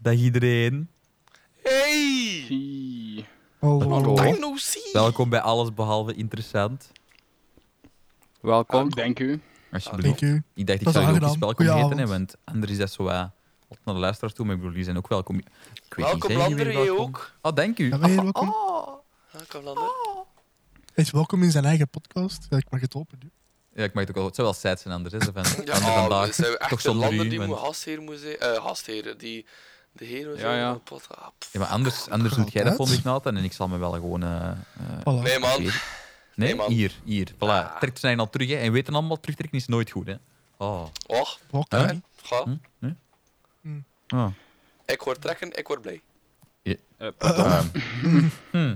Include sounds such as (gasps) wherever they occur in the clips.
Dag iedereen. Hey! Zie. Hallo. No! Welkom bij Alles Behalve Interessant. Welkom. Dank u. Alsjeblieft. Dank u. Ik dacht, ik zou jullie ook eens welkom heten, hè, Goedenavond. want anders is dat zo uh, naar de luisteraars toe, maar ik bedoel, jullie zijn ook welkom. Ik weet Welkom niet, zijn jullie Lander, jij ook? Oh, dank u. Ja, je welkom? Oh. Welkom Lander. Hij is welkom in zijn eigen podcast. Ja, ik mag het open doen. Ja, ik mag het ook wel. Het zou wel sad zijn anders, hè, zo van, Ja, van oh, vandaag. we zijn echt toch de Lander die want- moet gastheer moet zijn. Eh, gastheer, die de heer moet Ja, ja. van de pot. Ah. Ja, maar anders, anders doet jij dat volgende Nathan en ik zal me wel gewoon... eh, eh, Voilà. Nee man, Nee, Nee, man. hier, hier. Voilà. Ah. Trekt zijn al terug, hè. En weten allemaal, terugtrekken is nooit goed, hè. Oh. niet. ga. Hm? Hm. Oh. Ik word trekken, ik word blij. Pardon. (laughs) Hm.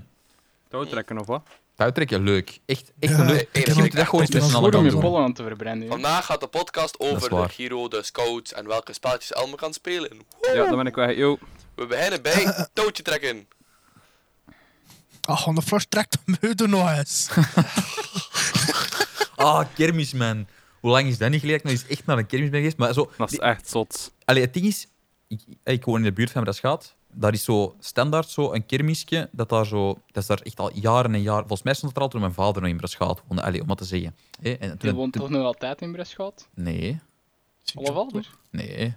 Touwtrekken of wat? Touwtrekken, leuk. Echt, echt een leuk. ik moet dat gewoon gaan doen. pollen aan te verbranden. Vandaag gaat de podcast is over de. Giro, de Scouts en welke spelletjes Elme kan spelen. Ja, dan ben ik weg. Yo. We beginnen bij (laughs) touwtje trekken. Ach, on de flash trekt de meuden nog eens. (laughs) Ah, kermis, man. Hoe lang is dat niet geleden? Ik nog eens echt naar een kermis ben geweest. Maar zo, Dat is echt zot. allee, het ding is, ik, ik woon in de buurt van Braschaat. Daar is zo standaard zo een kermisje. Dat, daar zo, dat is daar echt al jaren en jaren. Volgens mij stond het er al toen mijn vader nog in Braschaat woonde. Om wat te zeggen. Hé, en Je woont toen- toch nog altijd in Breschout? nee, Allevalder? nee.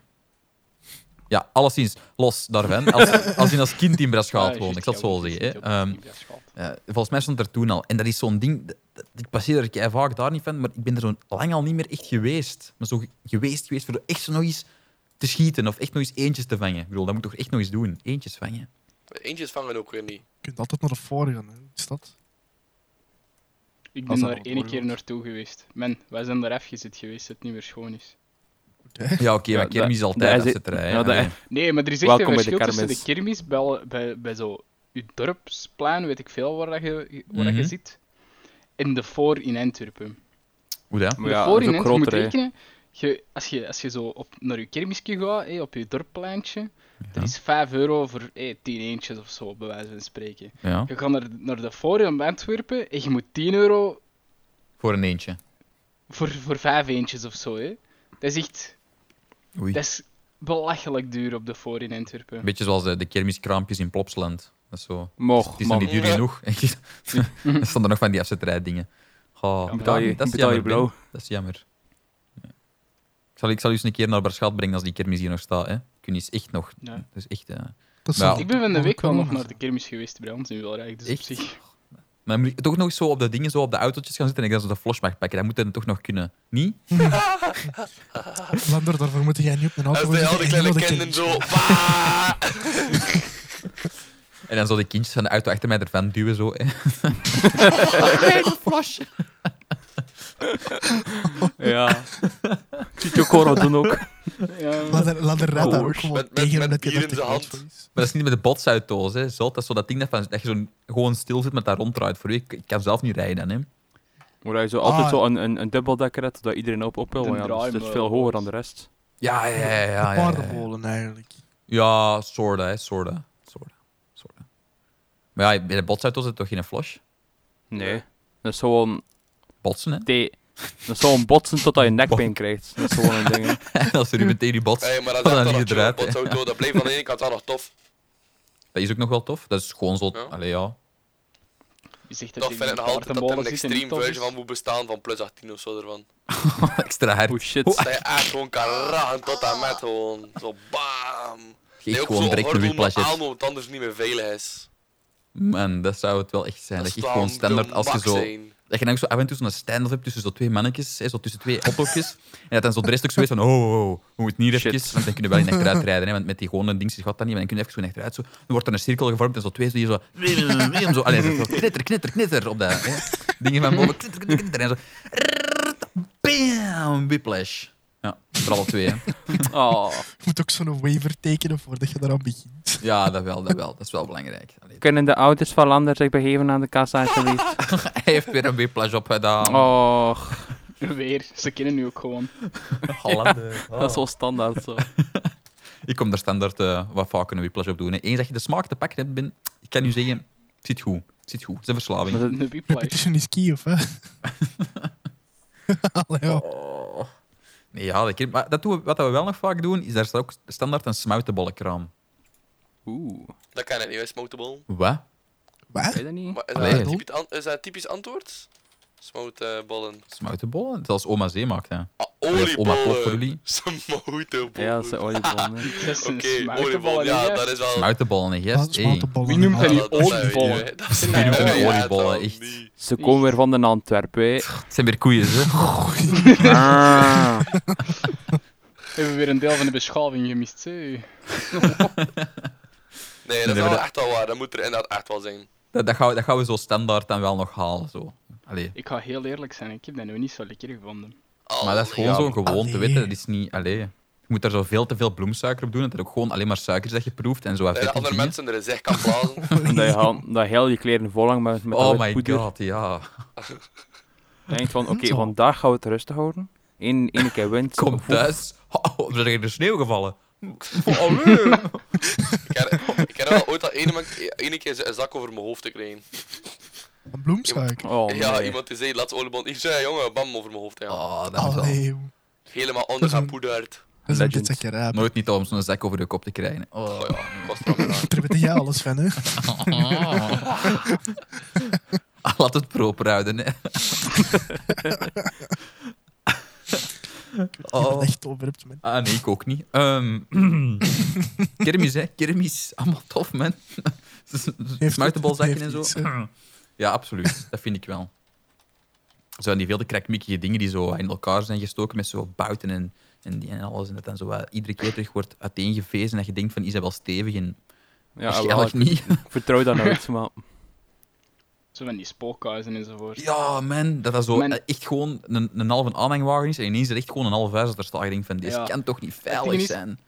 Ja, alleszins, los daarvan. Als, (laughs) als je als kind in Braschaat Ah, woonde. Ik zal het zo zeggen. Ehm, Eh, volgens mij stond er toen al. En dat is zo'n ding. dat- dat- Ik passeer er kei vaak daar niet van, maar ik ben er zo lang al niet meer echt geweest. Maar zo ge- geweest, geweest voor echt zo nog eens te schieten of echt nog eens eentjes te vangen. Ik bedoel, dat moet ik toch echt nog eens doen. Eentjes vangen. Eentjes vangen ook weer niet. Je kunt altijd naar de voor gaan. Hè. Is dat? Ik ben daar één keer naartoe geweest. Man, wij zijn daar zit geweest, dat het niet meer schoon is. Ja, oké, maar kermis is altijd afzetterij. Nee, maar er is echt Welkom een bij de verschil tussen de kermis. kermis, bij, bij zo je dorpsplein, weet ik veel waar, dat je, waar dat je Mhm. zit, en de voor in Antwerpen. Hoe dat? Maar ja, ja, dat voor is in moet hè. rekenen, je, als, je, als je zo op, naar je kermisje gaat, hé, op je dorppleintje, Ja. dat is 5 euro voor hé, 10 eentjes of zo, bij wijze van spreken. Ja, Je gaat naar, naar de in Antwerpen en je moet 10 euro voor een eentje. voor, voor 5 eentjes of zo. Hè. Dat is echt Oei. dat is belachelijk duur op de voor in Antwerpen. Een beetje zoals de, de kermiskraampjes in Plopsland. Dat is zo. Mocht, Het is nog niet duur Ja. genoeg. (laughs) er stonden nog van die afzetterij dingen. Oh, Ja, Betaal je, dat is betaal je jammer, blauw. Dat is jammer. Ik, zal, ik zal u eens een keer naar Barschat brengen als die kermis hier nog staat. Hè. Kun je eens echt nog... Ja. Dat is echt... eh, Dat Ja. zal Ik ben van de week wel nog naar de kermis geweest bij ons in Wilrijk, dus op Echt? zich. Maar moet ik toch nog eens zo op de dingen, zo op de autootjes gaan zitten en ik dan zo de flash mag pakken. Dat moet dan toch nog kunnen. Niet? (laughs) Lander, daarvoor moet jij niet op een auto Als de gaan al die zitten en kleine de kinderen zo... (laughs) (laughs) En dan zo de kindjes van de auto achter mij ervan duwen. Zo, hè. Ziet (laughs) je (laughs) ook gewoon doen ook. Ja, Lander, Lander rijdt daar ook Met- gewoon met- tegen met bier in zijn hand. Maar dat is niet met de botsauto's. Hè. Zo, dat is zo dat ding dat, van, dat je zo gewoon stil zit met dat ronddraait. Voor u. Ik, ik kan zelf niet rijden. Hè. Maar hij zo altijd Ah. zo een, een, een dubbeldekker hebt, dat iedereen op, op wil. De want Ja, dus het is draaimolen. veel hoger dan de rest. Ja, ja, ja. ja, ja, ja, ja. Paardenmolen eigenlijk. Ja, soorten, hè. Soorten. Soorten. Soorten. Maar ja, bij de botsauto's zit toch geen flash? Nee. Dat is gewoon... Botsen, hè. Nee. Dat is gewoon botsen totdat je nekpijn krijgt. Dat is gewoon een ding. hè. (laughs) Als er u meteen die bots... Hey, maar dat Oh, is dan echt niet wel nog eruit, chill. hè. Botsauto, dat bleef aan de ene kant wel nog tof. Dat is ook nog wel tof. Dat is gewoon zo... Ja. Allee, ja. Je zegt dat Toch vind ik nog altijd dat er een extreme versie van moet bestaan van plus 18 of zo ervan. (laughs) Extra hard. Oh shit. Dat je echt gewoon kan ragen tot aan met gewoon. Zo bam. Geef ook gewoon direct een omdat het anders niet meer veilig is. Man, dat zou het wel echt zijn. Dat, je zou gewoon standaard als je zo... zijn. Dat je dan zo af en toe zo'n stand-up hebt tussen zo twee mannetjes, hè, zo tussen twee autootjes. En dat dan zo de rest ook zo is van, oh, oh, oh, we moeten hier Shit. even... Want dan kunnen we wel in achteruit rijden, hè, want met die gewone dingetjes gaat dat niet. Maar dan kun je even zo in achteruit. Zo. Dan wordt er een cirkel gevormd en zo twee zo hier zo... (laughs) zo allee, zo knitter, knitter, knitter op dat... Hè. Dingen van boven, knitter, knitter, knitter. En zo... Bam, whiplash. Ja, voor alle twee. Hè. (laughs) Oh. Je moet ook zo'n waiver tekenen voordat je daaraan begint. Ja, dat wel, dat wel. Dat is wel belangrijk. Allee, Kunnen de ouders van Lander zich begeven aan de kassa alsjeblieft? (laughs) hij heeft weer een whiplash opgedaan. Oh, Weer, ze kennen nu ook gewoon. (laughs) Hollander. dat is zo standaard zo. Ik kom daar standaard eh, wat vaker een whiplash op doen. hè. Eens dat je de smaak te pakken hebt, ben, ik kan u zeggen, het zit goed. Het zit goed. Het is een verslaving. Maar dat- Een is key, of hè? Allee, ja. Nee, ja, dat, maar dat doen we, wat we wel nog vaak doen, is daar staat ook standaard een smoutenbollenkraam. Oeh, Dat kan ik niet, hè, smotebollen. Wat? Wat? weet je dat niet? Maar is, dat typisch, an- is dat een typisch antwoord? Smotebollen. Smoutenbollen? Zoals oma Zee maakt, hè. Ah, is oliebollen. (laughs) Ja, dat zijn oliebollen. (laughs) Dat is Oké, oliebollen, ja, dat is wel... Smoutenbollen, gest. Wie noemt dat nu dat we oliebollen? Dat Wie zijn noemt dat niet, oliebollen, dat echt? Ze komen weer van de Antwerpen, hè. Het zijn weer koeien, hè. Ah. (laughs) We hebben weer een deel van de beschaving gemist, hè. Nee, dat is wel dat- echt wel waar. Dat moet er inderdaad echt wel zijn. Dat, dat, gaan we, dat gaan we zo standaard dan wel nog halen, zo. Allee. Ik ga heel eerlijk zijn, ik heb dat nu niet zo lekker gevonden. Maar dat is gewoon Ja, zo'n gewoonte, weet je. Dat is niet... Allee. Je moet daar zo veel te veel bloemsuiker op doen, dat er ook gewoon alleen maar suiker is dat je proeft en zo dat in andere dingen. mensen er een zeg kan blazen. (laughs) En dat je, dat heel je kleren vol hangt met, met Oh my poeder. god, ja. Je denkt van, oké, vandaag gaan we het rustig houden. Eén, één keer wind. Kom thuis. Oh, er is er sneeuw gevallen. (laughs) Allee. ik heb, ik heb wel ooit al ene, ene keer een zak over mijn hoofd te krijgen. Een bloemsuiker. Oh, ja, nee. iemand die zei, laat olieband. Ik zei, jongen, bam over mijn hoofd. Ja. Oh, dat is Helemaal onder Dat is een- raap. Nooit niet om zo'n zak over je kop te krijgen. Oh. Oh ja, ik. (laughs) Daar weet jij alles van, hè? (laughs) Ah, Laat het proper houden, hè. Je Oh. het echt over hebt, man. Ah, nee, ik ook niet. Ehm (laughs) kermis, hè. Kermis. Allemaal tof, man. het- Smuitenbolzakken heeft en zo. iets. Ja, absoluut. (laughs) Dat vind ik wel. Zo die veel te krakmikkige dingen die zo in elkaar zijn gestoken met zo buiten en, en, die en alles. En dat dan zo wat iedere keer terug wordt uiteengevezen en dat je denkt van, is dat wel stevig? En Ja, wel, ik, niet. ik vertrouw dat (laughs) nooit, maar... Zo van die spookhuizen enzovoort. Ja, man. Dat dat zo Man. echt gewoon een, een halve aanhangwagen is en ineens er echt gewoon een half huis dat er staat. Je denkt van, deze Ja. kan toch niet veilig is- zijn?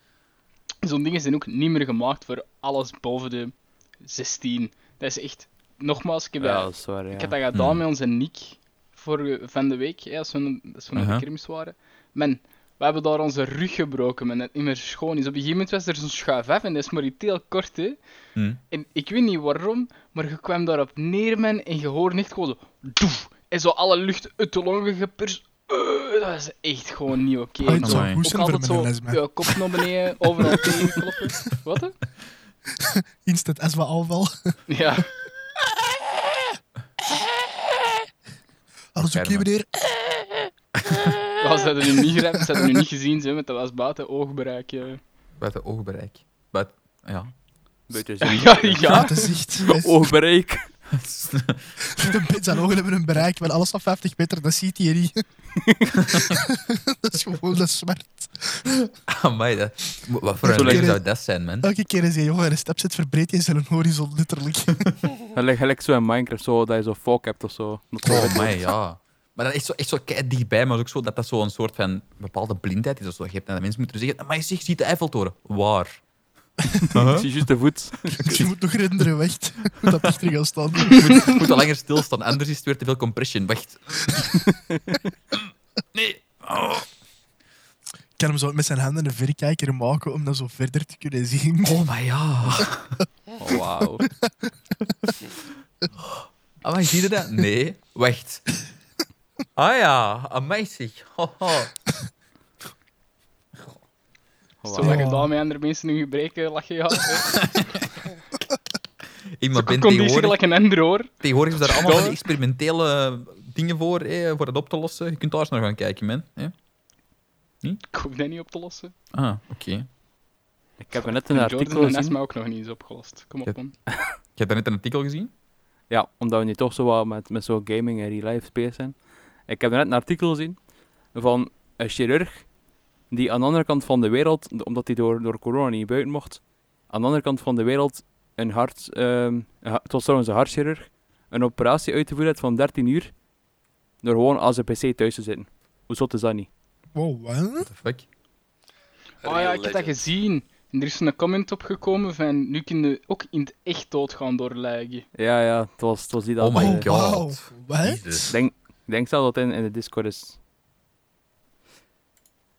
Zo'n dingen zijn ook niet meer gemaakt voor alles boven de 16. Dat is echt... Nogmaals, ik heb, Ja, dat, dat is waar, ja. ik heb dat gedaan Hmm. met onze Nick voor, van de week, hè, als we, een- als we naar de kermis waren. Man, we hebben daar onze rug gebroken, man, dat het niet meer schoon is. Op een gegeven moment was er zo'n schuif af en dat is maar iets heel kort, hè. Hm. En ik weet niet waarom, maar je kwam daarop neer, man, en je hoorde echt gewoon zo... Doef, en zo alle lucht uit de longen gepers. Eh, dat is echt gewoon niet oké. Man. zo Amai. hoesten Ook voor altijd mijn zo, les, man. ja, kop naar beneden, overal tegenkloppen. (laughs) Wat? Instant asma afval. Ja. (laughs) Alles oké, Kermen. meneer? (laughs) Ja, ze hadden nu niet geremd, ze hadden nu niet gezien, ze, want dat was buiten oogbereik. Ja, Buiten oogbereik. Buiten, ja. Beetje zo. ja. ja. Is echt... (laughs) Oogbereik. De mensen aan ogen hebben een bereik van alles van 50 meter, dat ziet hij niet. (laughs) dat is gewoon de smart. Amai, dat, wat voor Zo een zou dat zijn, man? Elke keer als je jongen een stap zet, verbreedt hij zijn horizon letterlijk. Gelijk, gelijk zo in Minecraft, zo, dat je zo fok hebt of zo. Dat Oh, mij, ja. Maar dat is zo, echt zo kei dichtbij, maar ook zo dat dat zo een soort van bepaalde blindheid is. Of zo. Je hebt en de mensen moeten zeggen, maar je ziet, ziet de Eiffeltoren. Waar? (laughs) Ik zie juist de voet. (laughs) Je moet nog renderen, wacht. (laughs) Moet dat achter gaan staan. Je moet, moet al langer stilstaan, anders is het weer te veel compression. Wacht. Nee. Oh. Ik kan hem zo met zijn handen een verrekijker maken om dat zo verder te kunnen zien. Oh, maar (laughs) ja. Oh, wauw. Ah, maar zie je dat? Nee. Wacht. Ah ja, amazing. Haha. Zo wat je daar met andere mensen hun gebreken lachen ja. Ik ben tegenwoordig, een ender hoor. tegenwoordig is daar allemaal Ja. van die experimentele dingen voor, hè, voor het op te lossen. Je kunt daar eens naar gaan kijken, man. Hè. (laughs) Ik hoef dat niet op te lossen. Ah, oké. Ik heb net een En artikel Jordan en gezien. Esma ook nog niet eens opgelost. Kom op, man. (laughs) Je hebt daar net een artikel gezien? Ja, omdat we nu toch zo wat met, met zo'n gaming en real life bezig zijn. Ik heb net een artikel gezien van een chirurg die aan de andere kant van de wereld, omdat hij door, door corona niet buiten mocht, aan de andere kant van de wereld een hart, ehm, een ha- het was trouwens een hartchirurg, een operatie uit te voeren had van 13 uur, door gewoon als een pc thuis te zitten. Hoe zot is dat niet? Wow, wat? What the fuck? Oh ja, ik heb dat gezien. En er is een comment opgekomen van nu kun je ook in het echt dood gaan door lijken. Ja, ja, het was, het was die dat. Oh my eh, god. wauw. Wat? Jezus. Ik denk, denk zelf dat het in, in de Discord is.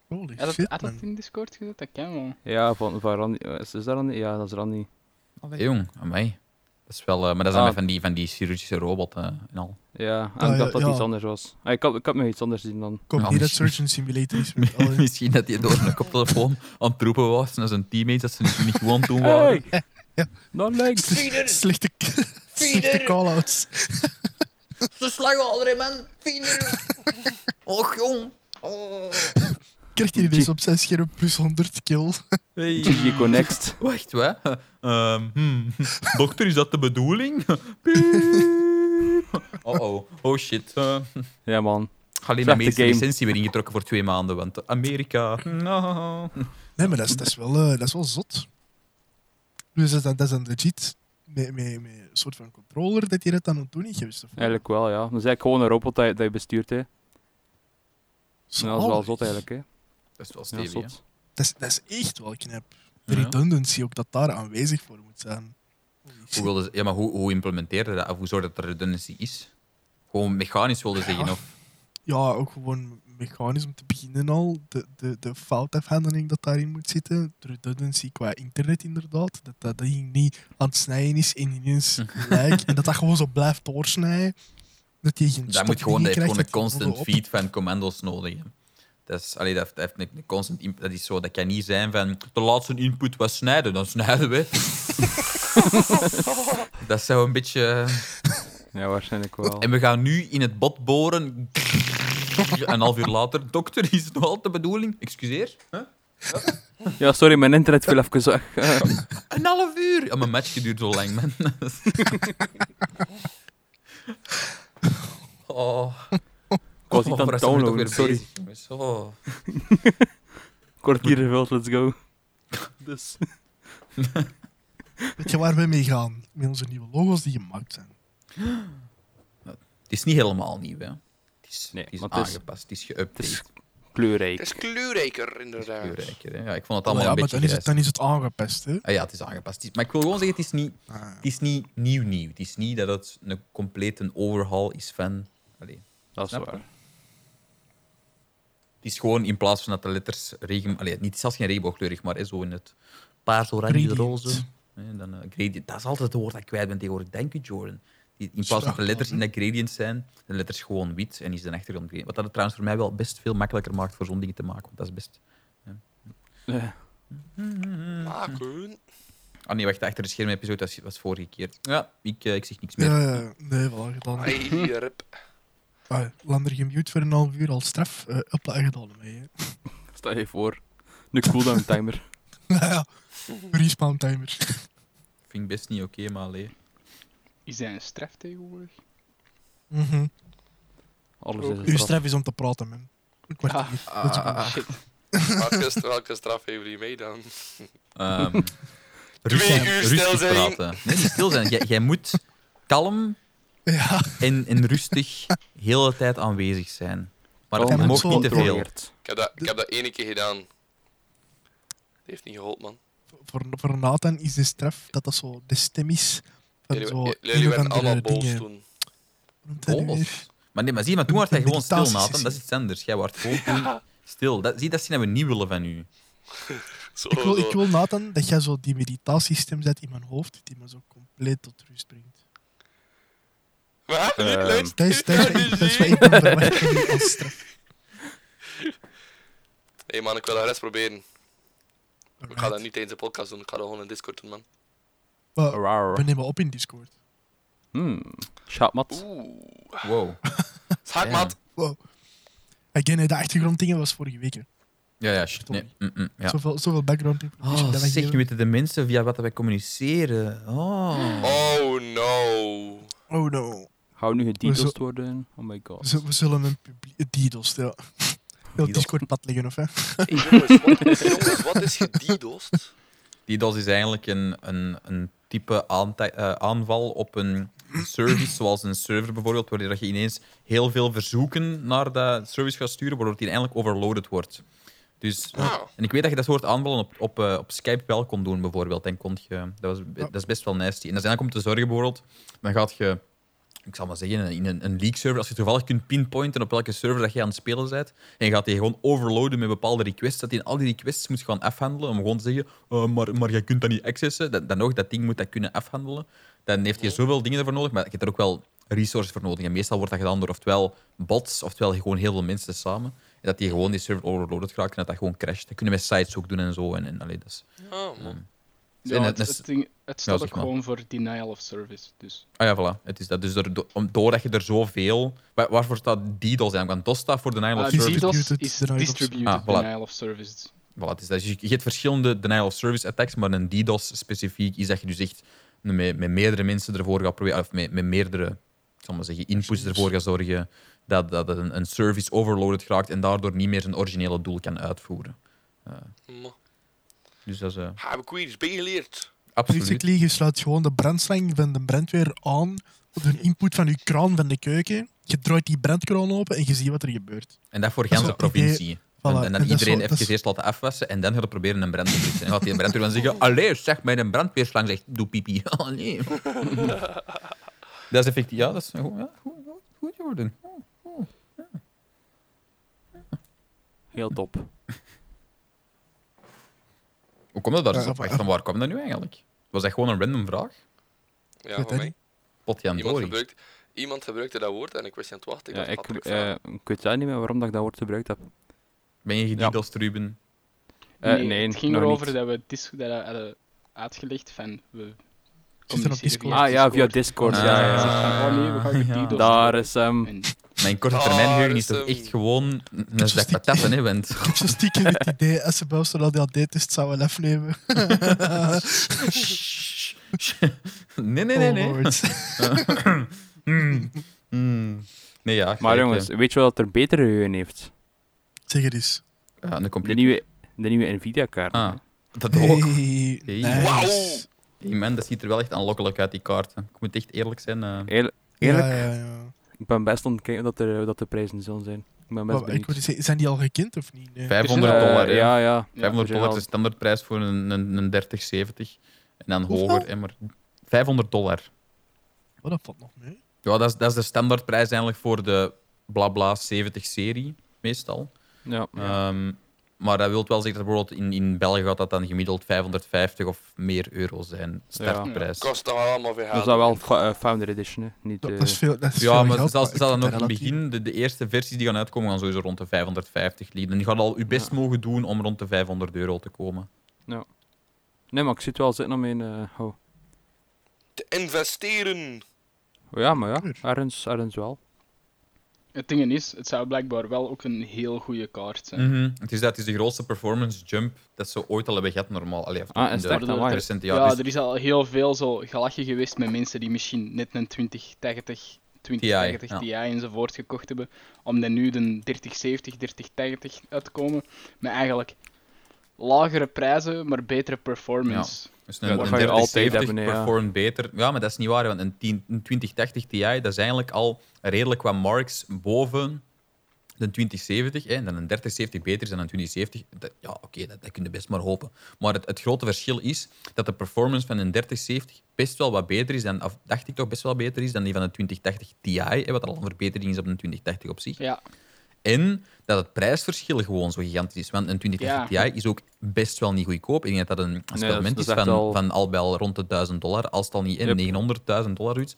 Holy Had shit, het, had het in Discord gezet? Dat kan wel. Ja, van, van Randy. Is, is dat Randy? Ja, dat is Randy. Allee, jong, amai. Dat is wel, eh, maar dat is dan Ah. van die, van die chirurgische robot eh, en al. Ja, en Ah, ik dacht ja, dat ja. iets anders was. Ah, ik, had, ik had nog iets anders gezien dan. Hoop Ja, niet dat Surgeon Simulator is. (laughs) met alle- Misschien dat hij door een koptelefoon (laughs) aan het roepen was naar zijn teammates dat ze niet, niet gewoon doen waren. Hey! Naar links. Slechte, slechte call-outs. Ze slagen man. Feeder. (laughs) Och, jong. Oh. Krijgt hij ineens op zijn scherm plus 100 kill. (laughs) Hey. GG Connect. (laughs) Wacht, wat? (laughs) Ehm, hmm. Dokter, is dat de bedoeling? Oh oh, oh shit. Uh, Ja, man. ga alleen medische game. licentie weer ingetrokken voor twee maanden, want Amerika. No. Nee, maar dat is, dat is, wel, eh, dat is wel zot. Dus dat, is- dat is een legit met, met, met een soort van controller dat je dat dan aan het doen is geweest. of wat? Eigenlijk wel, ja. Dat is eigenlijk gewoon een robot dat je, dat je bestuurt, hè. En dat is wel zot, eigenlijk, hè. Dat is wel stevig. Dat is, dat is echt wel knap. De redundancy ook dat daar aanwezig voor moet zijn. Hoe, wilden ze- ja, maar hoe, hoe implementeerde dat? Of hoe zorgde dat er redundancy is? Gewoon mechanisch wilde zeggen? Of, Ja, ook gewoon mechanisch om te beginnen al. De, de, de foutafhandeling dat daarin moet zitten. De redundancy qua internet inderdaad. Dat dat ding niet aan het snijden is en ineens (laughs) gelijk. en dat dat gewoon zo blijft doorsnijden. Dat je geen dat moet gewoon, stopdingen gewoon een krijgt, constant feed van commando's nodig. hè. Dat is, allee, dat heeft, een, een constant input. Dat is zo, dat kan niet zijn van de laatste input was snijden, dan snijden we. (laughs) dat zou een beetje. Ja, waarschijnlijk wel. En we gaan nu in het bot boren. Een half uur later, dokter, is het nog altijd de bedoeling? Excuseer? Huh? Ja, sorry, mijn internet viel even weg. (laughs) Een half uur! Ja, mijn match duurt zo lang, man. (laughs) oh. Ik was niet aan waar het toch downloaden, sorry. bezig, jongens? Oh. (laughs) Kwartier gevuld, let's go. (laughs) Dus. (laughs) Weet je waar we mee gaan? Met onze nieuwe logo's die gemaakt zijn. (gasps) Het is niet helemaal nieuw, hè. Het is, Nee, het is want het is- aangepast, het is Het geüpdate. is kleurrijk. Het is kleurrijker, inderdaad. kleurrijker, hè. Ja, ik vond het Oh, allemaal ja, een maar beetje dan is, het, dan is het aangepast. Hè? Ah, ja, het is aangepast. Maar ik wil gewoon zeggen, het is niet, Ah. het is niet nieuw nieuw. Het is niet dat het een complete overhaul is van... Allee. Dat is waar. Het is gewoon in plaats van dat de letters regen... Allee, niet zelfs geen regenboogkleurig, maar hè, zo in het paars, oranje, roze. Hè, dan, eh, gradient. Dat is altijd het woord dat ik kwijt ben tegenwoordig. Dank u, Jordan. Die, in plaats van dat de letters in dat gradient zijn, de letters gewoon wit en is de achtergrond gradient. Wat dat het trouwens voor mij wel best veel makkelijker maakt voor zo'n dingen te maken. Want dat is best... Ja. Maken. Ah nee, wacht, de achter de scherm episode was, was vorige keer. Ja, ik, eh, ik zeg niks meer. Ja, ja, nee, voilà, gedaan. Ai, rip. Ah, Lander gemute voor een half uur als straf. Uh, upla gedaan mee. Hè. (laughs) Stel je voor. Een cooldown timer. (laughs) ja, respawn timer. Vind ik best niet oké, maar allee. Is hij een straf tegenwoordig? Mhm. Alles Ook. is een Uw straf. straf is om te praten, man. Een kwartier. Ah, Dat is ah, ah. (laughs) Welke, welke straf heeft jullie mee dan? Ehm, Twee rustig- uur stil zijn. praten. Nee, niet stil zijn. Jij, jij moet kalm Ja, en, en rustig heel de tijd aanwezig zijn. Maar het mag niet te veel. Ik heb dat, ik heb dat ene keer gedaan. Dat heeft niet geholpen, man. voor, voor Nathan is de straf dat dat zo de stem is Jullie, werden allemaal boos toen. Dat Boos. Maar nee, maar zie je, maar toen werd hij gewoon stil. Nathan. Dat is iets anders. Jij wordt gewoon (laughs) toen stil. Dat, zie, dat is wat we niet willen van u. (laughs) Zo, Ik wil, ik wil Nathan dat jij zo die meditatiestem zet in mijn hoofd, die me zo compleet tot rust brengt. Wat? Ehm, Dat is, dat is, wat ik- dat is wat ik ben verwacht van u als straf. hey man, ik wil dat rest proberen. Ik ga dat niet tijdens de podcast doen, ik ga dat gewoon in Discord doen, man. We nemen op in Discord. Hmm. Schaatmat. Oeh. Wow. (laughs) Schaakmat. Wow. Again, de achtergronddingen was vorige week. hè. Ja, ja, shit. Nee. Mm, mm, ja. Zoveel, zoveel background information. Oh, dat we zeg, geven. weten de mensen via wat wij communiceren. Oh. Oh no. Oh no. Hou nu We gedetost zo- worden. Oh my We, god. zullen- we zullen een publiek... Didos, ja. Heel Didos. Discord pad liggen, of hè? Hey, jongens, wat, (laughs) jongens, wat is gedidost? DDoS is eigenlijk een, een, een type eh, aanval op een service, zoals een server bijvoorbeeld, waar je ineens heel veel verzoeken naar de service gaat sturen, waardoor die eindelijk overloaded wordt. Dus, Ah. En ik weet dat je dat soort aanvallen op, op, eh, op Skype wel kon doen, bijvoorbeeld. En kon je, dat, was, dat is best wel nasty. En dat is eigenlijk om te zorgen, bijvoorbeeld, dan gaat je, ik zal maar zeggen, in een, een league server, als je toevallig kunt pinpointen op welke server dat je aan het spelen bent, en je gaat die gewoon overloaden met bepaalde requests, dat je al die requests moet gaan afhandelen, om gewoon te zeggen, "Eh, maar, maar je kunt dat niet accessen, dan, dan nog, dat ding moet dat kunnen afhandelen. Dan heeft je zoveel dingen ervoor nodig, maar je hebt er ook wel resources voor nodig. En meestal wordt dat gedaan door oftewel bots, oftewel gewoon heel veel mensen samen. En dat die gewoon die server overloaded geraakt en dat dat gewoon crasht. Dat kunnen we met sites ook doen en zo. En, en allee, dat is, Oh, man. Ja, En het, het ding, Het staat ook gewoon voor denial of service. Dus. Ah ja, voilà. Het is dat. Dus door, door- om- doordat je er zoveel... Waar, waarvoor staat DDoS eigenlijk? Want DOS staat voor Denial of Ah, Service. DDoS Distributed is denial of distributed. Ah, voilà. denial of service. Voilà, het is dat. Dus je, je hebt verschillende denial of service attacks, maar een DDoS specifiek is dat je dus echt met, met meerdere mensen ervoor gaat proberen, of met, met meerdere ik zal maar zeggen, inputs ervoor gaat zorgen dat, dat een, een service overloaded raakt en daardoor niet meer zijn originele doel kan uitvoeren. Ma. Dus dat is eh, Heb ik weer iets bijgeleerd. Absoluut. Basically, je sluit gewoon de brandslang van de brandweer aan op de input van je kraan van de keuken. Je draait die brandkraan open en je ziet wat er gebeurt. En dat voor wel provincie. Voilà, En, dan iedereen even is- eerst laten afwassen en dan gaat hij proberen een brand te blussen. En dan gaat die brandweer dan zeggen: Allee, zeg mij een brandweerslang, zegt doe pipi. (laughs) Oh nee. dat is effectief, ja, dat is goed, ja, goed, goed, goed Jordan. Oh, oh. Heel top. Hoe komt dat daar? Zo? Van waar kwam dat nu eigenlijk? Was dat gewoon een random vraag? Ja, dat mij. Iemand, Dori. gebruikt, iemand gebruikte dat woord en ik wist niet aan het wachten. Ik Ja, ik, eh, ik weet zelf niet meer waarom dat ik dat woord gebruikt heb. Ben je gedidost, Ruben? Eh, nee, nee, het ging nog erover niet. dat we dis dat we hadden uitgelegd van we op communiceren Discord. via Ah ja, via Discord. Ah, ja, ja. dan zegt van, oh nee, we gaan Ja. DDoS Daar is hem. En Mijn korte termijn geheugen is is toch echt gewoon een zak patatten, hè, want... Ik heb zo stiekem het (laughs) idee, als ze bij ons een ADHD-test zouden afnemen. (laughs) Nee, nee, nee, nee. Oh. (laughs) Hmm. Nee, ja. Maar gelijk, jongens, weet je wat er betere geheugen heeft? Zeg het eens. Ja, De complete... nieuwe, de nieuwe Nvidia-kaart. Ah, dat Hey, ook. nice. Wauw. Hey, man, dat ziet er wel echt aanlokkelijk uit, die kaarten. Ik moet echt eerlijk zijn. eh. Eerlijk, eerlijk Ja, ja, ja. Ik ben best aan het kijken dat, er, dat de prijzen zullen zijn. Ik ben best Maar ik zeggen, zijn die al gekend of niet? Nee. 500 Eh, dollar. Ja, ja. 500 er dollar is de standaardprijs voor een, een, een 3070. En dan Hoeveel? hoger, hè, maar 500 dollar. Oh, dat valt nog mee. Ja, dat is, dat is de standaardprijs eigenlijk voor de blabla 70-serie, meestal. Ja. Ehm, maar dat wil wel zeggen dat bijvoorbeeld in, in België gaat dat dan gemiddeld 550 of meer euro zijn, startprijs. Ja, Kost dan wel allemaal veel Dat is dan wel eh, Founder Edition, hè. Niet, Dat, eh, dat is veel, dat is veel maar geld, zelfs ik zal dan vind nog in het begin, de, de eerste versies die gaan uitkomen, gaan sowieso rond de 550 liggen. En je gaat al je best Ja. mogen doen om rond de 500 euro te komen. Nee, maar ik zit wel zitten om in... eh, oh. Te investeren. Oh ja, maar ja, ergens, ergens wel. Het ding is, het zou blijkbaar wel ook een heel goede kaart zijn. Mhm. Het is dat het is de grootste performance jump dat ze ooit al hebben gehad, normaal. Allee, of Ah, en de dan waar. recente Ja, jaren. Dus- er is al heel veel zo gelachen geweest met mensen die misschien net een 2080, 2080 ja. Ti enzovoort gekocht hebben, om dan nu de 3070, 3080 uit te komen, met eigenlijk lagere prijzen, maar betere performance. Ja, een, dat een ga je altijd 3070 hebben, hè, ja. performt beter. Ja, maar dat is niet waar, want een, 10, een 2080 Ti dat is eigenlijk al redelijk wat marks boven de 2070. Hè, en dan een 3070 beter is dan een 2070. Dat- ja, oké, dat, dat kun je best maar hopen. Maar het, het grote verschil is dat de performance van een 3070 best wel wat beter is, dan, of dacht ik toch best wel beter is dan die van een 2080 Ti, hè, wat al een verbetering is op een 2080 op zich. Ja, En dat het prijsverschil gewoon zo gigantisch is. Want een 2080 Ja. Ti is ook best wel niet goedkoop. Ik denk dat dat een dat is- dat van, al- van al bij al rond de 1000 dollar, als het al niet in Yep. 900.000 dollar iets.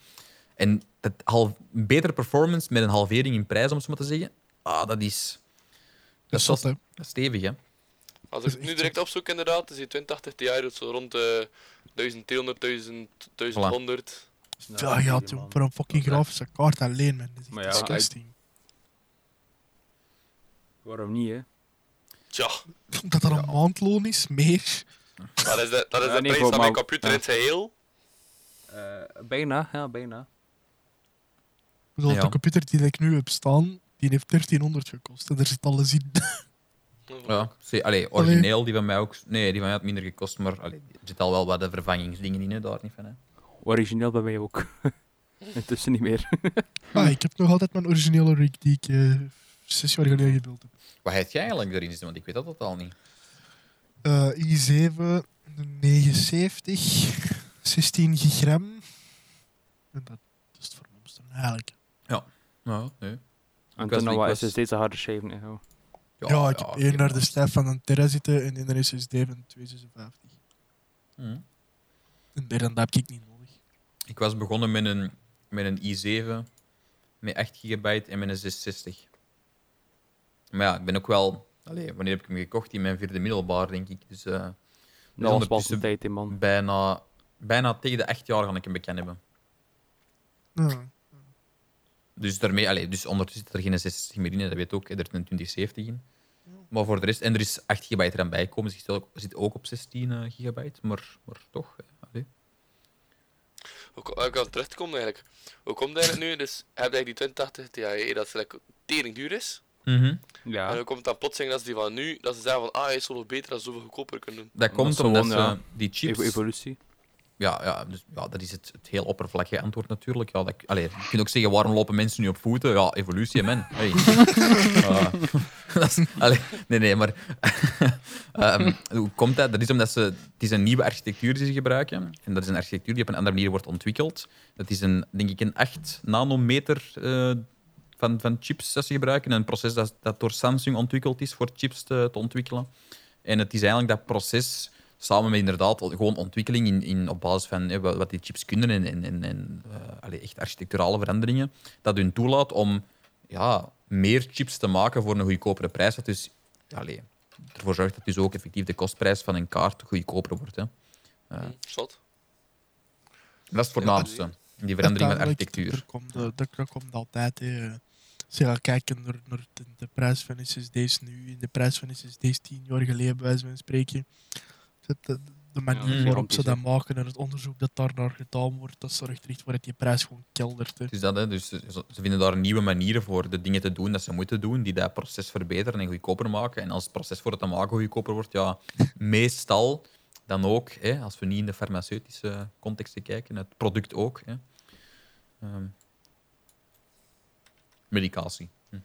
En dat half, een betere performance met een halvering in prijs, om het zo maar te zeggen, ah, dat is, Dat is zot, hè. dat is stevig. Hè? Als Dat ik het nu direct opzoek, inderdaad, is die 2080 Ti doet zo rond de 1200, 1000, 1100. Veel geld, joh, voor een fucking grafische kaart alleen, man. Dat is Maar echt ja, disgusting. Waarom niet, hè? Tja, Dat dat een maandloon is, meer. dat is de, dat is Ja, de nee, prijs van mijn computer ja. in het geheel. Eh, bijna, ja, bijna. Ik bedoel, Ja. De computer die ik nu heb staan, die heeft 1300 gekost. En daar zit alles in. Ja, zie, allee, origineel, die van mij ook. Nee, die van mij had minder gekost, maar allee, er zit al wel wat de vervangingsdingen in, hè, daar niet van. Hè. Origineel bij mij ook. (laughs) Intussen niet meer. Ah, ik heb nog altijd mijn originele rig die ik eh, zes jaar geleden gebeeld heb. Wat heb jij eigenlijk erin zitten? Want ik weet dat totaal niet. Eh, i7 79, 16 gram. En dat, is het voornaamste eigenlijk. Ja, nee. En was- toen nog ik wat was- SSD's harde schijven. hè, oh. Ja, ik heb één naar de stijf van een Terra zitten en één naar SSD van 256. Hm. En daar dan heb ik niet nodig. Ik was begonnen met een, met een i7 met 8 gigabyte en met een 660. Maar ja, ik ben ook wel... Allee, wanneer heb ik hem gekocht? In mijn vierde middelbaar, denk ik. Dus eh, Dat was pas ondertussen- een tijd, hè, man. bijna bijna tegen de 8 jaar ga ik hem bekend hebben. Dus, daarmee, allee, dus ondertussen zit er geen 60 meer in, dat weet ook. Er zit een 2070 in. Maar voor de rest, en er is 8 gigabyte eraan bijgekomen, dus zit ook, zit ook op 16 eh, gigabyte, maar, maar toch. Allee. Hoe Ik kan terugkomen eigenlijk. Hoe komt dat eigenlijk nu? Dus heb je die 2080 Ti dat ze like, tering duur is. Mhm. En Ja. dan komt het dan plotseling dat ze die van nu, dat ze zeggen van ah, hij is zoveel beter en zoveel goedkoper kunnen doen. Dat komt omdat gewoon, ze ja, die chips... Evo- Evolutie. Ja, ja, dus, ja, dat is het, het heel oppervlakkige antwoord natuurlijk. Ja, dat, allee, je kunt ook zeggen, waarom lopen mensen nu op voeten? Ja, evolutie, man. Hey. (laughs) Eh, (laughs) dat is, allee, nee, nee, maar... (laughs) Ehm, hoe komt dat? Dat is omdat ze... Het is een nieuwe architectuur die ze gebruiken. En dat is een architectuur die op een andere manier wordt ontwikkeld. Dat is een, denk ik, een 8 nanometer eh, van, van chips dat ze gebruiken. Een proces dat, dat door Samsung ontwikkeld is voor chips te, te ontwikkelen. En het is eigenlijk dat proces samen met inderdaad gewoon ontwikkeling in, in, op basis van hè, wat, die chips kunnen en, en, en, en eh, allee, echt architecturale veranderingen, dat hun toelaat om ja, meer chips te maken voor een goedkopere prijs. Wat dus ja, allee, ervoor zorgt dat dus ook effectief de kostprijs van een kaart goedkoper wordt. Hè. Zot. Dat is het voornaamste, die verandering van architectuur. Komt, eh, dat, dat komt altijd. Hè. Als je gaat kijken naar, naar de, de prijs van SSD's nu en de prijs van SSD's tien jaar geleden, bij wijze van spreken. De, de, manier Ja, waarop ze dat maken en het onderzoek dat daar naar gedaan wordt, dat zorgt er echt voor dat die prijs gewoon keldert. Hè. Dus dat, hè. Dus ze, ze vinden daar nieuwe manieren voor de dingen te doen dat ze moeten doen, die dat proces verbeteren en goedkoper maken. En als het proces voor het te maken goedkoper wordt, ja, (laughs) meestal dan ook, hè, als we niet in de farmaceutische context kijken, het product ook. Hè. Ehm, medicatie. Hm.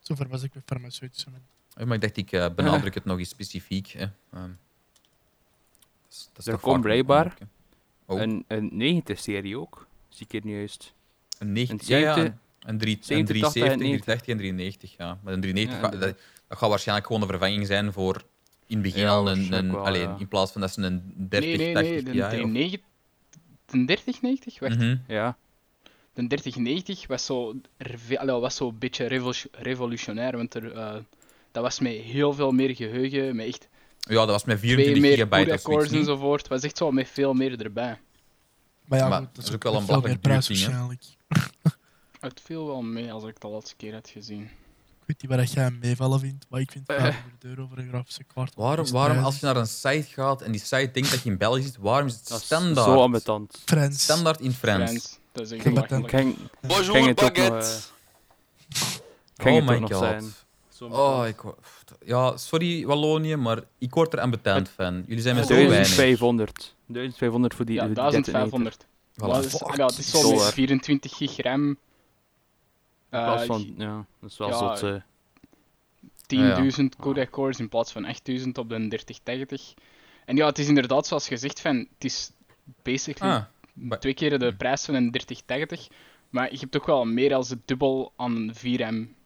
Zover was ik met farmaceutische. Eh, Maar ik dacht, ik eh, benadruk het nog eens specifiek. Hè. Ehm, dat is- dat is Er komt vaak blijkbaar. Oh. Een, een 90-serie ook. Zie ik het nu juist. Een 90, Een ja, ja, 70, een, een, drie- een 70, 370, 90. 380 en 390. Ja. Maar een 390 Ja, gaat- dat, dat gaat waarschijnlijk gewoon een vervanging zijn voor in het begin Ja, al een, waarschijnlijk een wel, alleen, ja. in plaats van dat ze een 30, nee, nee, 80 nee. De, Ti of- 390 de 3090? Wacht. Ja. De 3090 was zo, was zo een beetje revolu- revolutionair, want er, eh, dat was met heel veel meer geheugen, met echt Ja, dat was met twee 24 meer gigabyte of zoiets. niet? enzovoort. Het was echt zo met veel meer erbij. Maar ja, Maar dat is ook wel een belachelijk prijs duur ding, hè. waarschijnlijk. Het viel wel mee als ik het de laatste keer had gezien. Ik weet niet waar dat jij hem meevallen vindt, maar ik vind 500 euro voor een grafische kaart. wel Waarom, best waarom prijzig. als je naar een site gaat en die site denkt dat je in België zit, waarom is het standaard? zo ambetant. Frans. Standaard in Frans. Dat is echt Kijk, dat belachelijk. Ging, Bonjour, ging het ook nog, baguette! ging oh het my nog god. zijn. Oh, ik, wo- ja, sorry Wallonië, maar ik word er ambetant van. Jullie zijn met zo weinig. 1500. 1500 voor die Ja, die 1500. Voilà. Dat is, ja, het is zo met dollar. 24 gig RAM. In Eh, plaats van, ja, dat is wel ja, zot. eh. 10.000 codec cores in plaats van 8.000 op de 3080. En ja, het is inderdaad zoals gezegd, van, het is basically Ah, maar- twee keer de prijs van een 3080. Maar je hebt ook wel meer dan het dubbel aan VRAM.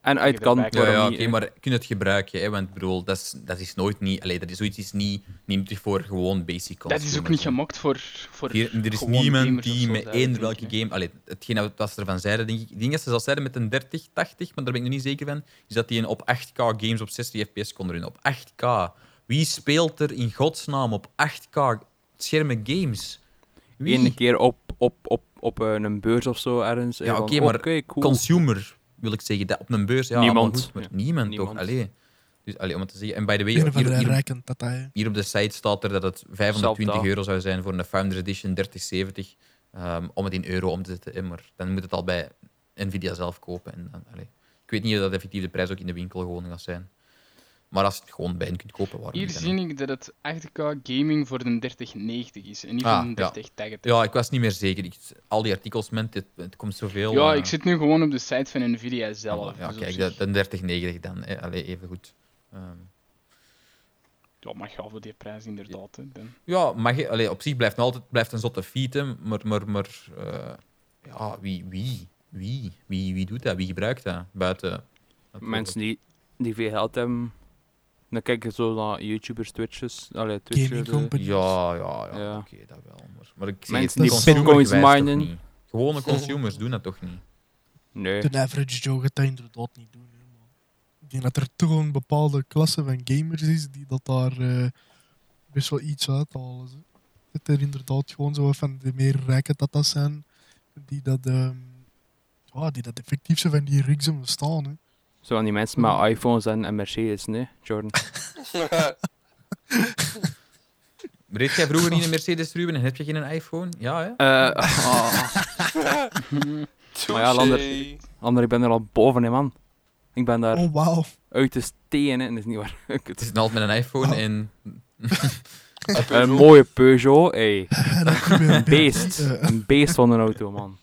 En uit kan, Ja, ja niet, maar kun je het gebruiken? Hè? Want bedoel, dat is, dat is nooit niet... Allee, dat is, zoiets is niet, niet terug voor gewoon basic Dat is ook niet hè. gemaakt voor, voor Hier, er is niemand die zo, met één welke game... Allee, hetgeen wat ze ervan zeiden, denk ik... Ik denk dat ze zelfs zeiden met een 30, 80, maar daar ben ik nog niet zeker van, is dat die een op 8K games op 60 fps kon runnen. Op 8K. Wie speelt er in godsnaam op 8K schermen games? Wie? Eén keer op, op, op, op eh, een beurs of zo ergens. en Ja, oké, maar cool. Consumer, wil ik zeggen. Dat op een beurs, ja, Niemand. goed, maar Ja. niemand, Niemand. toch? Allee. Dus, allee, om het te zeggen. En by the way, hier, hier, op de site staat er dat het 520 Zelfs dat. euro zou zijn voor een Founders Edition 3070. ehm, om het in euro om te zetten. hè, Maar dan moet het al bij Nvidia zelf kopen. En, dan- allee. Ik weet niet of dat effectief de prijs ook in de winkel gewoon gaat zijn. Maar als je het gewoon bij hen kunt kopen, waarom Hier zie ik dat het 8K gaming voor de 3090 is en niet Ah, voor de ja. 3080. Ja, ik was niet meer zeker. Ik, al die artikels, man, het, het komt zoveel. Ja, eh, ik zit nu gewoon op de site van Nvidia zelf. Ja, dus kijk, dan 3090 dan. hè. Allee, even goed. Ehm, Ja, maar ga voor die prijs inderdaad. Hè. Dan. Ja, mag je, allee, op zich blijft het altijd blijft een zotte feat, hè, maar, maar, maar eh, ja, wie, wie, wie, wie, wie doet dat? Wie gebruikt dat? Buiten. Mensen die, die veel geld hebben, dan kijken zo naar YouTubers, Twitches. Allee, Twitch, companies. Ja, ja, ja, Ja. oké, dat wel. Maar, maar ik zeg Mensen het, die bitcoins minen. niet. Gewone consumers doen dat toch niet? Nee. De average Joe gaat dat inderdaad niet doen. hè, maar Ik denk dat er toch een bepaalde klasse van gamers is die dat daar, eh, best wel iets uithalen. Ze. Het er inderdaad gewoon zo van de meer rijke tatas zijn, die dat, ehm, ja, die dat effectief zo van die rigs hebben staan. Hè. Zo aan die mensen met iPhones en, en Mercedes, nee, Jordan. (laughs) Reed jij vroeger niet een Mercedes, Ruben, en heb je geen iPhone? Ja, hè? Eh, ah. Maar ja, Lander- ik ben er al boven, hè, man. Ik ben daar Oh, wauw. uit de steen, hè. Dat is niet waar. (laughs) Het is altijd met een iPhone Oh. en... Een mooie Peugeot, ey. En (laughs) dan kom je Een beest. Eh, Een beest van een auto, man.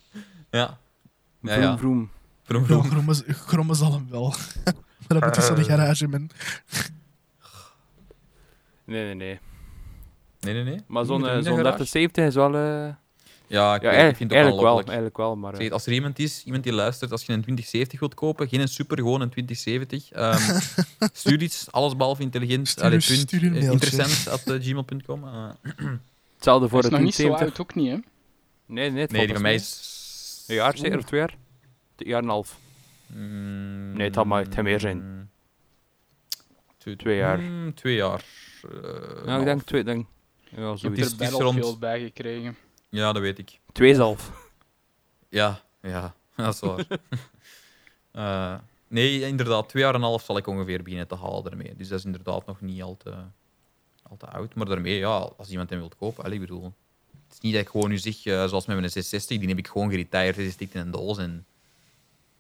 Ja. Ja, Vroom, ja. vroom. Vroom, Ja, vroom. grommen, grommen zal hem wel. maar dat moet zo de garage, man. Nee, nee, nee. Nee, nee, nee. Maar zo'n eh, garage? 3070 is wel... eh, Ja, ik, ja, weet- ik eigenlijk, vind het ook eigenlijk wel. Eigenlijk wel, maar... eh, Zeg, als er iemand is, iemand die luistert, als je een 2070 wilt kopen, geen een super, gewoon een 2070. ehm (laughs) stuur iets, alles behalve intelligent. Stuur- Allee, stuur punt, een eh, mailtje. interessant, at eh, gmail.com. Eh, Hetzelfde voor is de nog niet zo 1070. oud, ook niet, hè? Nee, nee, het nee, die mij is... Een jaar zeker, of twee jaar? Een jaar en een half. Mm, Nee, het had maar- het meer zijn. Twee, Twee jaar. mm, twee jaar. eh, Ja, ik denk twee, denk... Ja, zoiets. is- Er rond- bij gekregen. Ja, dat weet ik. Twee zelf. Ja, ja, (laughs) dat is waar. (laughs) Eh, nee, inderdaad, twee jaar en een half zal ik ongeveer beginnen te halen ermee. Dus dat is inderdaad nog niet al te, al te oud. Maar daarmee, ja, als iemand hem wilt kopen, allee, ik bedoel... Het is niet dat ik gewoon nu zeg, eh, zoals met mijn 660, die heb ik gewoon geretired, die stikt in een doos en...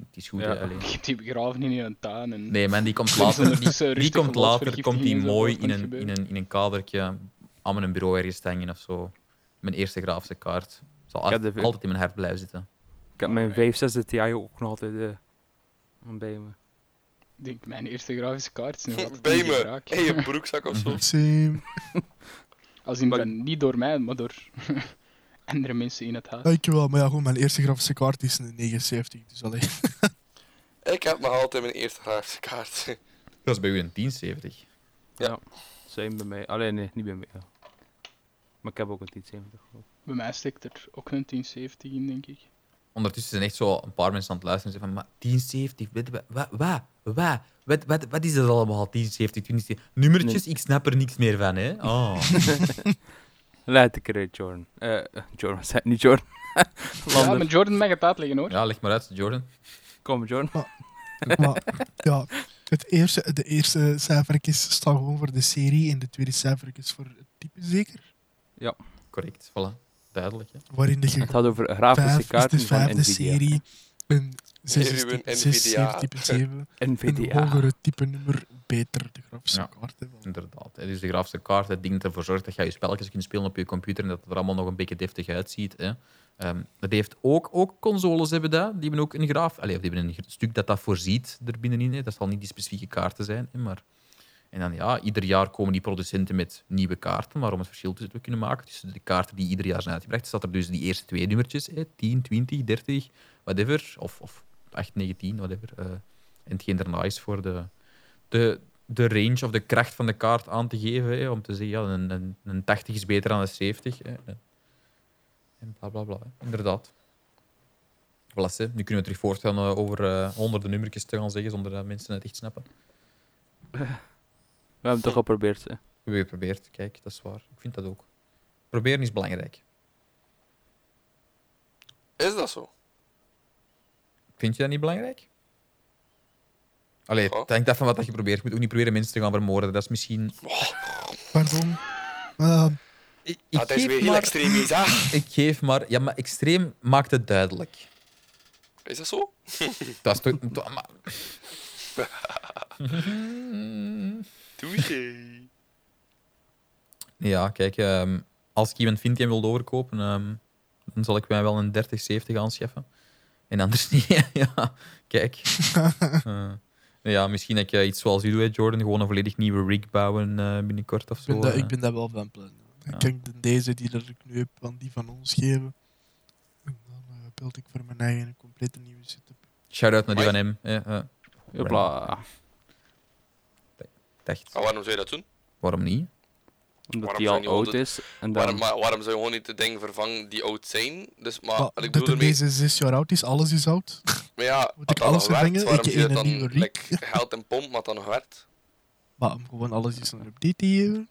Het is goed, Ja. (laughs) die begraven in een tuin. En... Nee, man, die komt (laughs) later, die, komt later komt die mooi in een, in, een, in een kadertje aan mijn bureau ergens hangen of zo. Mijn eerste grafische kaart. Zal altijd, de- altijd in mijn hart blijven zitten. Ik heb mijn 5, 6 Ti ook nog altijd eh, bij me. Ik denk, mijn eerste grafische kaart is nog altijd Bij me. gebruik. In je broekzak of zo. Same. Als in Maar- niet door mij, maar door andere mensen in het huis. Dankjewel, maar ja, goed, mijn eerste grafische kaart is een 79. Dus allee. (laughs) Ik heb nog altijd mijn eerste grafische kaart. (laughs) Dat is bij u een 1070. Ja. Zijn bij mij. Alleen nee, niet bij mij. Ja. Maar ik heb ook een 1070 geloof ik. Bij mij steekt er ook een 1070 in, denk ik. Ondertussen zijn echt zo een paar mensen aan het luisteren en zeggen van, maar 1070, wat, wat, wat, wat, wat, wat, wat is dat allemaal, 1070, 2070? Nummertjes, ik snap er niks meer van, hè. Oh. (laughs) Laat ik eruit, Jordan. Eh, Jordan, (laughs) zei niet Jordan. Ja, met Jordan mag het uitleggen hoor. Ja, leg maar uit, Jordan. Kom, Jordan. maar ja, het eerste, de eerste cijfertjes staan gewoon voor de serie en de tweede cijfertjes voor het type zeker. Correct, voilà. Duidelijk, hè. Waarin de Het gaat over grafische vijf is kaarten de van vijfde serie, zes is Ruben, type Nvidia. 6, 7 type 7, een hogere type nummer, beter de grafische Ja. kaart. hè. Inderdaad. Dus de grafische kaart, het ding dat ervoor zorgt dat je je spelletjes kunt spelen op je computer en dat het er allemaal nog een beetje deftig uitziet. Hè. Ehm, dat heeft ook, ook consoles hebben dat. Die hebben ook een graaf... Allee, die hebben een stuk dat dat voorziet er binnenin. Hè. Dat zal niet die specifieke kaarten zijn. Hè, maar... En dan ja, ieder jaar komen die producenten met nieuwe kaarten, maar om het verschil tussen te kunnen maken tussen de kaarten die ieder jaar zijn uitgebracht, staat er dus die eerste twee nummertjes, hè, 10, 20, 30, whatever, of, of 8, 19, whatever. eh, en hetgeen daarna is voor de, de, de range of de kracht van de kaart aan te geven, hè, om te zeggen, ja, een, een, een 80 is beter dan een 70. Hè, en bla bla bla, hè. inderdaad. Voilà, hè. Nu kunnen we terug voortgaan eh, over eh, honderden nummertjes te gaan zeggen, zonder dat mensen het echt snappen. We hebben het toch geprobeerd. Hè. We hebben geprobeerd, kijk, dat is waar. Ik vind dat ook. Proberen is belangrijk. Is dat zo? Vind je dat niet belangrijk? Allee, het hangt af van wat je probeert. Je moet ook niet proberen mensen te gaan vermoorden. Dat is misschien... Pardon. Eh, Ik, ik dat is weer heel maar... extreem, hè? (laughs) Ik geef maar... Ja, maar extreem maakt het duidelijk. Is dat zo? (laughs) Dat is toch... to- maar- (laughs) Touché. Ja, kijk, ehm, als ik iemand vind die hem wil overkopen, ehm, dan zal ik mij wel een 3070 aanschaffen. En anders (laughs) niet. ja, kijk. (laughs) Eh, ja, misschien dat ik eh, iets zoals u doet, Jordan, gewoon een volledig nieuwe rig bouwen eh, binnenkort of ik, zo. ben dat, eh. ik ben dat wel van plan. Ja. Ik kan de- deze die dat ik nu heb aan die van ons geven. En dan eh, beeld ik voor mijn eigen een complete nieuwe setup. Shout-out naar die van hem. Ja, Hopla. dacht, Maar waarom zou je dat doen? waarom niet? Omdat Waarom die zou al oud is. En dan... Waarom, zou je gewoon niet de dingen vervangen die oud zijn? Dus, maar, Maar ik dat bedoel ermee, deze zes jaar oud is, alles is oud. (laughs) maar ja, Moet ik dat alles vervangen? waarom Ik je een dan like, (laughs) geld en pomp, maar dat nog werkt? Maar gewoon alles eens een update te geven.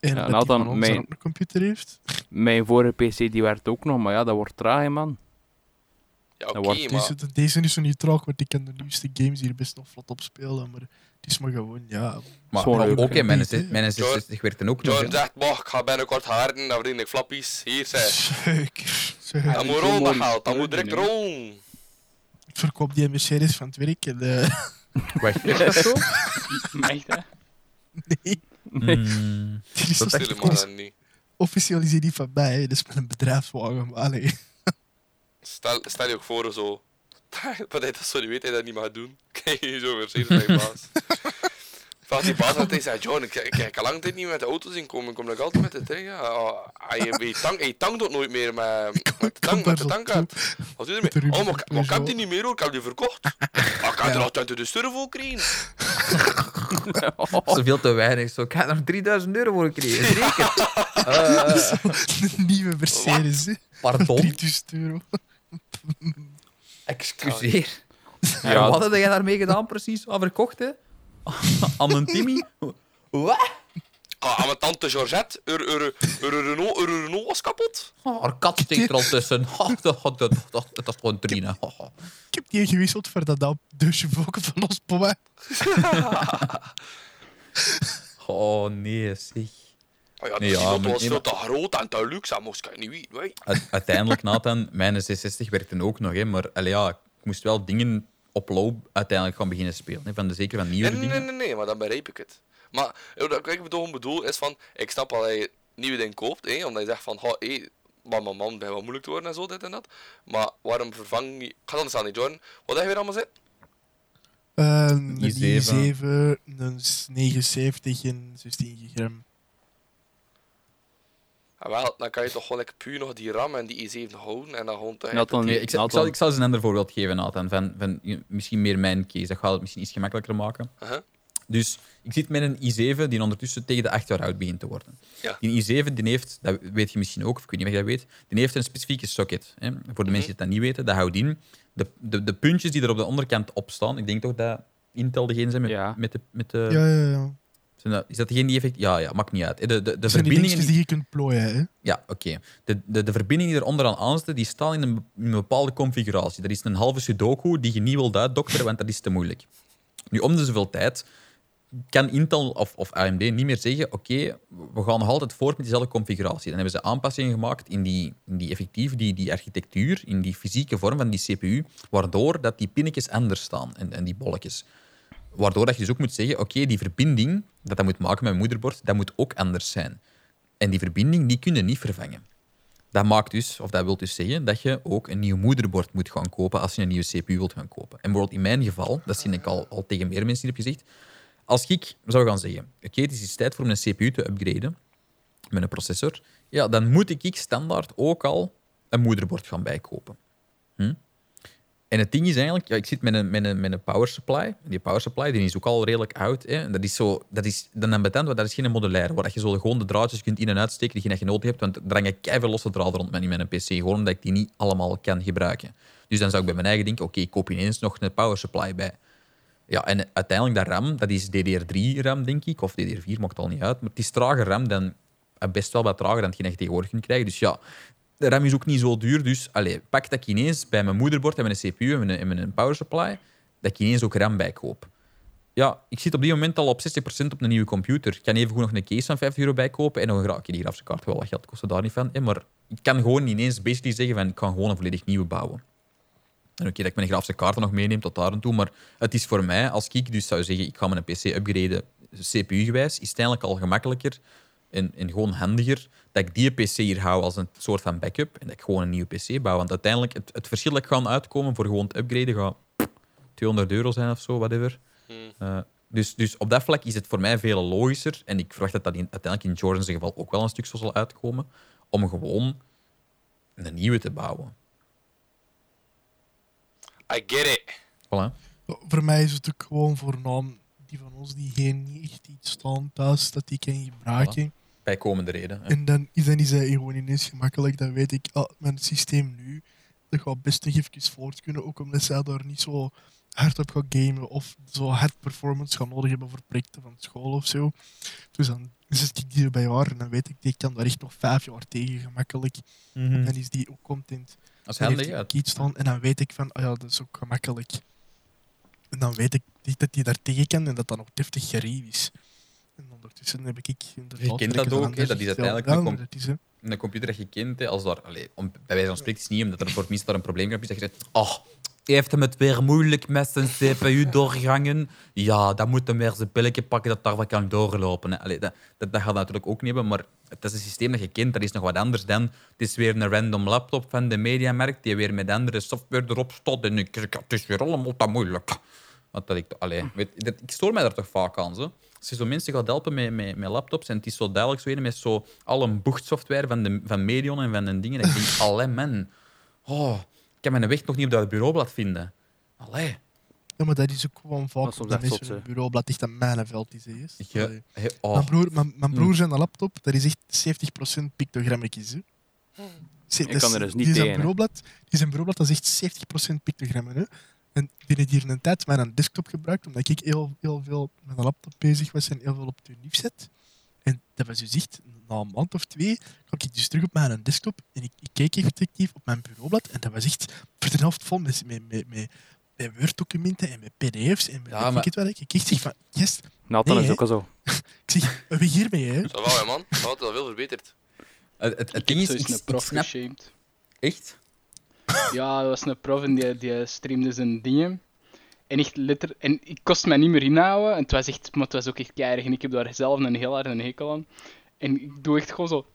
En Ja, dat mijn- dan een computer heeft. (laughs) Mijn vorige PC die werkt ook nog, maar ja, dat wordt traag, man. Ja, oké, wordt maar... Deze, deze is zo niet traag, want ik kan de nieuwste games hier best nog vlot op spelen. Maar het is maar gewoon, ja. Maar, maar ook in mijn, Niet, hè. mijn 66 werkte ook nog. John zegt, mag, ik ga binnenkort harden, dan verdien ik flappies. Hier, zeg. Zeker. zeker. Dat moet rollen, dat geld. Dat moet direct rollen. Ik verkoop die Mercedes van het werk. En, eh, (laughs) Wacht. Is dat zo? (laughs) Echt, hè? nee, Hmm. die is Dat echt Helemaal dan niet. officieel is die niet van mij. hè. Dat is met een bedrijfswagen. Maar allee. (laughs) Stel, stel je ook voor zo. (laughs) Wat hij dat zo niet weet, hij dat niet mag doen. (laughs) Kijk je zo Mercedes bij je baas. (laughs) Vraagt die baas altijd, zei John, ik, ik, ik kan lang tijd niet met de auto's inkomen, ik kom nog altijd met de trein. Ja, ah, hij, hij, tank, hij tankt ook nooit meer met, met de tank, met de tankkaart. Wat doe je ermee? Oh, maar, maar ik heb die niet meer hoor, ik heb die verkocht. Ah, ik heb er nog 20 de sturf voor krijgen. Dat is veel te weinig. Zo. Ik ga er 3000 euro voor krijgen. Zeker. Eh, Een nieuwe Mercedes. hè. pardon. 3000 euro. Excuseer. Ja. Wat heb jij daarmee gedaan precies? Wat verkocht, hè? (laughs) Aan een Timmy? Wat? Ah, aan mijn tante Georgette, haar, Renault, Renault was kapot. Oh, haar kat steekt er al tussen. Oh, (laughs) dat, dat, dat, dat, dat is gewoon Trina. Ik heb die gewisseld voor dat op deusje volken van ons papa. (laughs) Oh, nee, zeg. Oh ja, Nee, dus ja, die auto maar- was veel maar- te groot en te luxe, dat moest ik niet weten. U- Uiteindelijk, Nathan, mijn 66 werkte ook nog, hè, maar allee, ja, ik moest wel dingen op low uiteindelijk gaan beginnen spelen. Hè, van de, zeker van nieuwe Nee, nee, nee, dingen. nee, nee, maar dan begrijp ik het. Maar eh, wat ik bedoel, bedoel is van, ik snap al dat je nieuwe dingen koopt, hè, omdat je zegt van, hé, maar mijn man begint wat moeilijk te worden en zo, dit en dat. Maar waarom vervang je... Ik ga anders aan die Jordan. Wat heb je weer allemaal zitten? Eh, een i7. i7, een 79 en 16 gram. Ah, wel, dan kan je toch gewoon puur nog die RAM en die i7 houden en dan gewoon te... Nathan, Nee, ik, zal, ik, zal, ik zal eens een ander voorbeeld geven, Nathan. Van, van misschien meer mijn case. Dat gaat het misschien iets gemakkelijker maken. Uh-huh. Dus ik zit met een i7 die ondertussen tegen de 8 jaar oud begint te worden. Ja. Die i7 die heeft, dat weet je misschien ook, of ik weet niet of je dat weet, die heeft een specifieke socket. Hè. Voor de mensen die dat niet weten, dat houdt in. De, de, de puntjes die er op de onderkant op staan, ik denk toch dat Intel degene zijn met, Ja. met de... Met de Ja, ja, ja. Dat- is dat degene die effect... Ja, ja, maakt niet uit. hè. De, de, de Dat zijn verbindingen... die je kunt plooien, hè. Ja, oké. De, de, de verbindingen die er onderaan aan zitten, die staan in een, in een bepaalde configuratie. Dat is een halve sudoku die je niet wilt uitdokteren, want dat is te moeilijk. Nu, om de zoveel tijd kan Intel of, of AMD niet meer zeggen oké, we gaan nog altijd voort met diezelfde configuratie. Dan hebben ze aanpassingen gemaakt in die, in die effectief, die, die architectuur, in die fysieke vorm van die CPU, waardoor dat die pinnetjes anders staan en, en die bolletjes. Waardoor dat je dus ook moet zeggen, oké, die verbinding dat dat moet maken met mijn moederbord, dat moet ook anders zijn. En die verbinding, die kun je niet vervangen. Dat maakt dus, of dat wil dus zeggen, dat je ook een nieuw moederbord moet gaan kopen als je een nieuwe CPU wilt gaan kopen. En bijvoorbeeld in mijn geval, dat zie ik al, al tegen meer mensen die heb gezegd, als ik zou gaan zeggen, oké, het is eens tijd voor mijn CPU te upgraden met een processor, ja, dan moet ik standaard ook al een moederbord gaan bijkopen. Hm? En het ding is eigenlijk, ja, ik zit met een, met een, met een power supply. Die power supply die is ook al redelijk oud. Hè. Dat is zo, dat is dan een betent, want dat is geen modulaire, waar je zo gewoon de draadjes kunt in- en uitsteken die je nodig hebt. Want er hangen keiveel losse draden rond met mijn PC, gewoon omdat ik die niet allemaal kan gebruiken. Dus dan zou ik bij mijn eigen denken, oké, ik koop ineens nog een power supply bij. Ja, en uiteindelijk dat RAM, dat is DDR3-RAM, denk ik, of DDR4, maakt al niet uit. Maar het is trager RAM dan, eh, best wel wat trager dan dat je tegenwoordig kunt krijgen. Dus ja, de RAM is ook niet zo duur. Dus allez, pak dat ik ineens bij mijn moederbord en mijn CPU en mijn, mijn power supply, dat ik ineens ook RAM bijkoop. Ja, ik zit op dit moment al op 60% op een nieuwe computer. Ik kan even goed nog een case van 5 euro bijkopen en nog een gra- oké, die grafische kaart wel wat geld kost daar niet van. Maar ik kan gewoon ineens basically zeggen van ik kan gewoon een volledig nieuwe bouwen. En oké, dat ik mijn grafische kaarten nog meeneem tot daar en toe, maar het is voor mij, als ik dus zou zeggen ik ga mijn PC upgraden CPU-gewijs, is het eigenlijk al gemakkelijker en, en gewoon handiger dat ik die PC hier hou als een soort van backup en dat ik gewoon een nieuwe PC bouw. Want uiteindelijk, het, het verschil dat ik ga uitkomen voor gewoon het upgraden gaat 200 euro zijn of zo, whatever. Hmm. Eh, dus, dus op dat vlak is het voor mij veel logischer, en ik verwacht dat dat in, uiteindelijk in Jordan's geval ook wel een stuk zo zal uitkomen, om gewoon een nieuwe te bouwen. I get it. Voilà. Voor mij is het ook gewoon voornaam die van ons die geen niet echt iets staan thuis, dat die kan gebruiken. Bijkomende reden. hè. En dan is, dan is hij gewoon ineens gemakkelijk. Dan weet ik, ah, mijn systeem nu, dat gaat best nog even voort kunnen. Ook omdat zij daar niet zo hardop gaan gamen of zo hard performance gaan nodig hebben voor projecten van school of zo. Dus dan zit ik die erbij jaar en dan weet ik, die kan daar echt nog vijf jaar tegen gemakkelijk. Mhm. Dan is die ook content. Dan handig, hij ja. kiet staan en dan weet ik van, oh ja, dat is ook gemakkelijk. En dan weet ik niet dat hij daar tegen kan en dat dat nog deftig gerief is. En ondertussen heb ik inderdaad... Je kent dat ook, hè, ander dat is uiteindelijk Ja, een com- is, een computer dat je kent, als daar, allee, om, bij wijze van spreken is het niet omdat er voor daar een probleem is, dat je zegt, oh, heeft hem het weer moeilijk met zijn CPU-doorgangen? Ja, dan moet hem weer zijn pilletje pakken dat daar wat kan doorlopen. Allee, dat, dat, dat gaat natuurlijk ook niet hebben, maar het is een systeem dat je kent, dat is nog wat anders dan, het is weer een random laptop van de Mediamarkt die weer met andere software erop staat en ik, het is weer allemaal te moeilijk. Want dat ik, allee, weet, dat, ik stoor mij daar toch vaak aan. Zo. Als je zo mensen gaat helpen met, met, met laptops en het is zo duidelijk zo een met zo alle bochtsoftware van, de, van Medion en van de dingen, dat ik denk, (laughs) allee man, oh, ik kan mijn weg nog niet op dat bureaublad vinden. Allee. Ja, maar dat is ook gewoon Dat vaak is mensen zot, een bureaublad echt aan mijn veld is. eerst. Je, Allee. he- oh. Mijn broer, mijn, mijn broer Hmm. zijn laptop, dat is echt 70% pictogrammetjes. Hè. Ze- Ik dat kan is- er dus niet die zijn bureaublad, die zijn bureaublad dat is echt 70% pictogrammen. Hè. En binnen hier een tijd mijn desktop gebruikt, omdat ik heel, heel veel met een laptop bezig was en heel veel op het unief zet. En dat was dus echt, na een maand of twee, kwam ik dus terug op mijn desktop en ik, ik keek effectief op mijn bureaublad en dat was echt voor de helft vol met, met, met, met, met Word-documenten en met pdf's en met Ja, ik maar- het wel. Ik echt zeg van, yes, Nathan Nee, is ook al zo. (laughs) ik zeg, we hiermee hè. Dat wel, hè, man. Dat had wel veel verbeterd. Het, het, het Ik ding is, ik, een ik prof snap geshamed. echt. (laughs) Ja, dat was een prof en die, die streamde zijn dingen. En, echt letter, en ik kost mij niet meer inhouden. En het was, echt, maar het was ook echt keihard. En ik heb daar zelf een heel hard een hekel aan. En ik doe echt gewoon zo...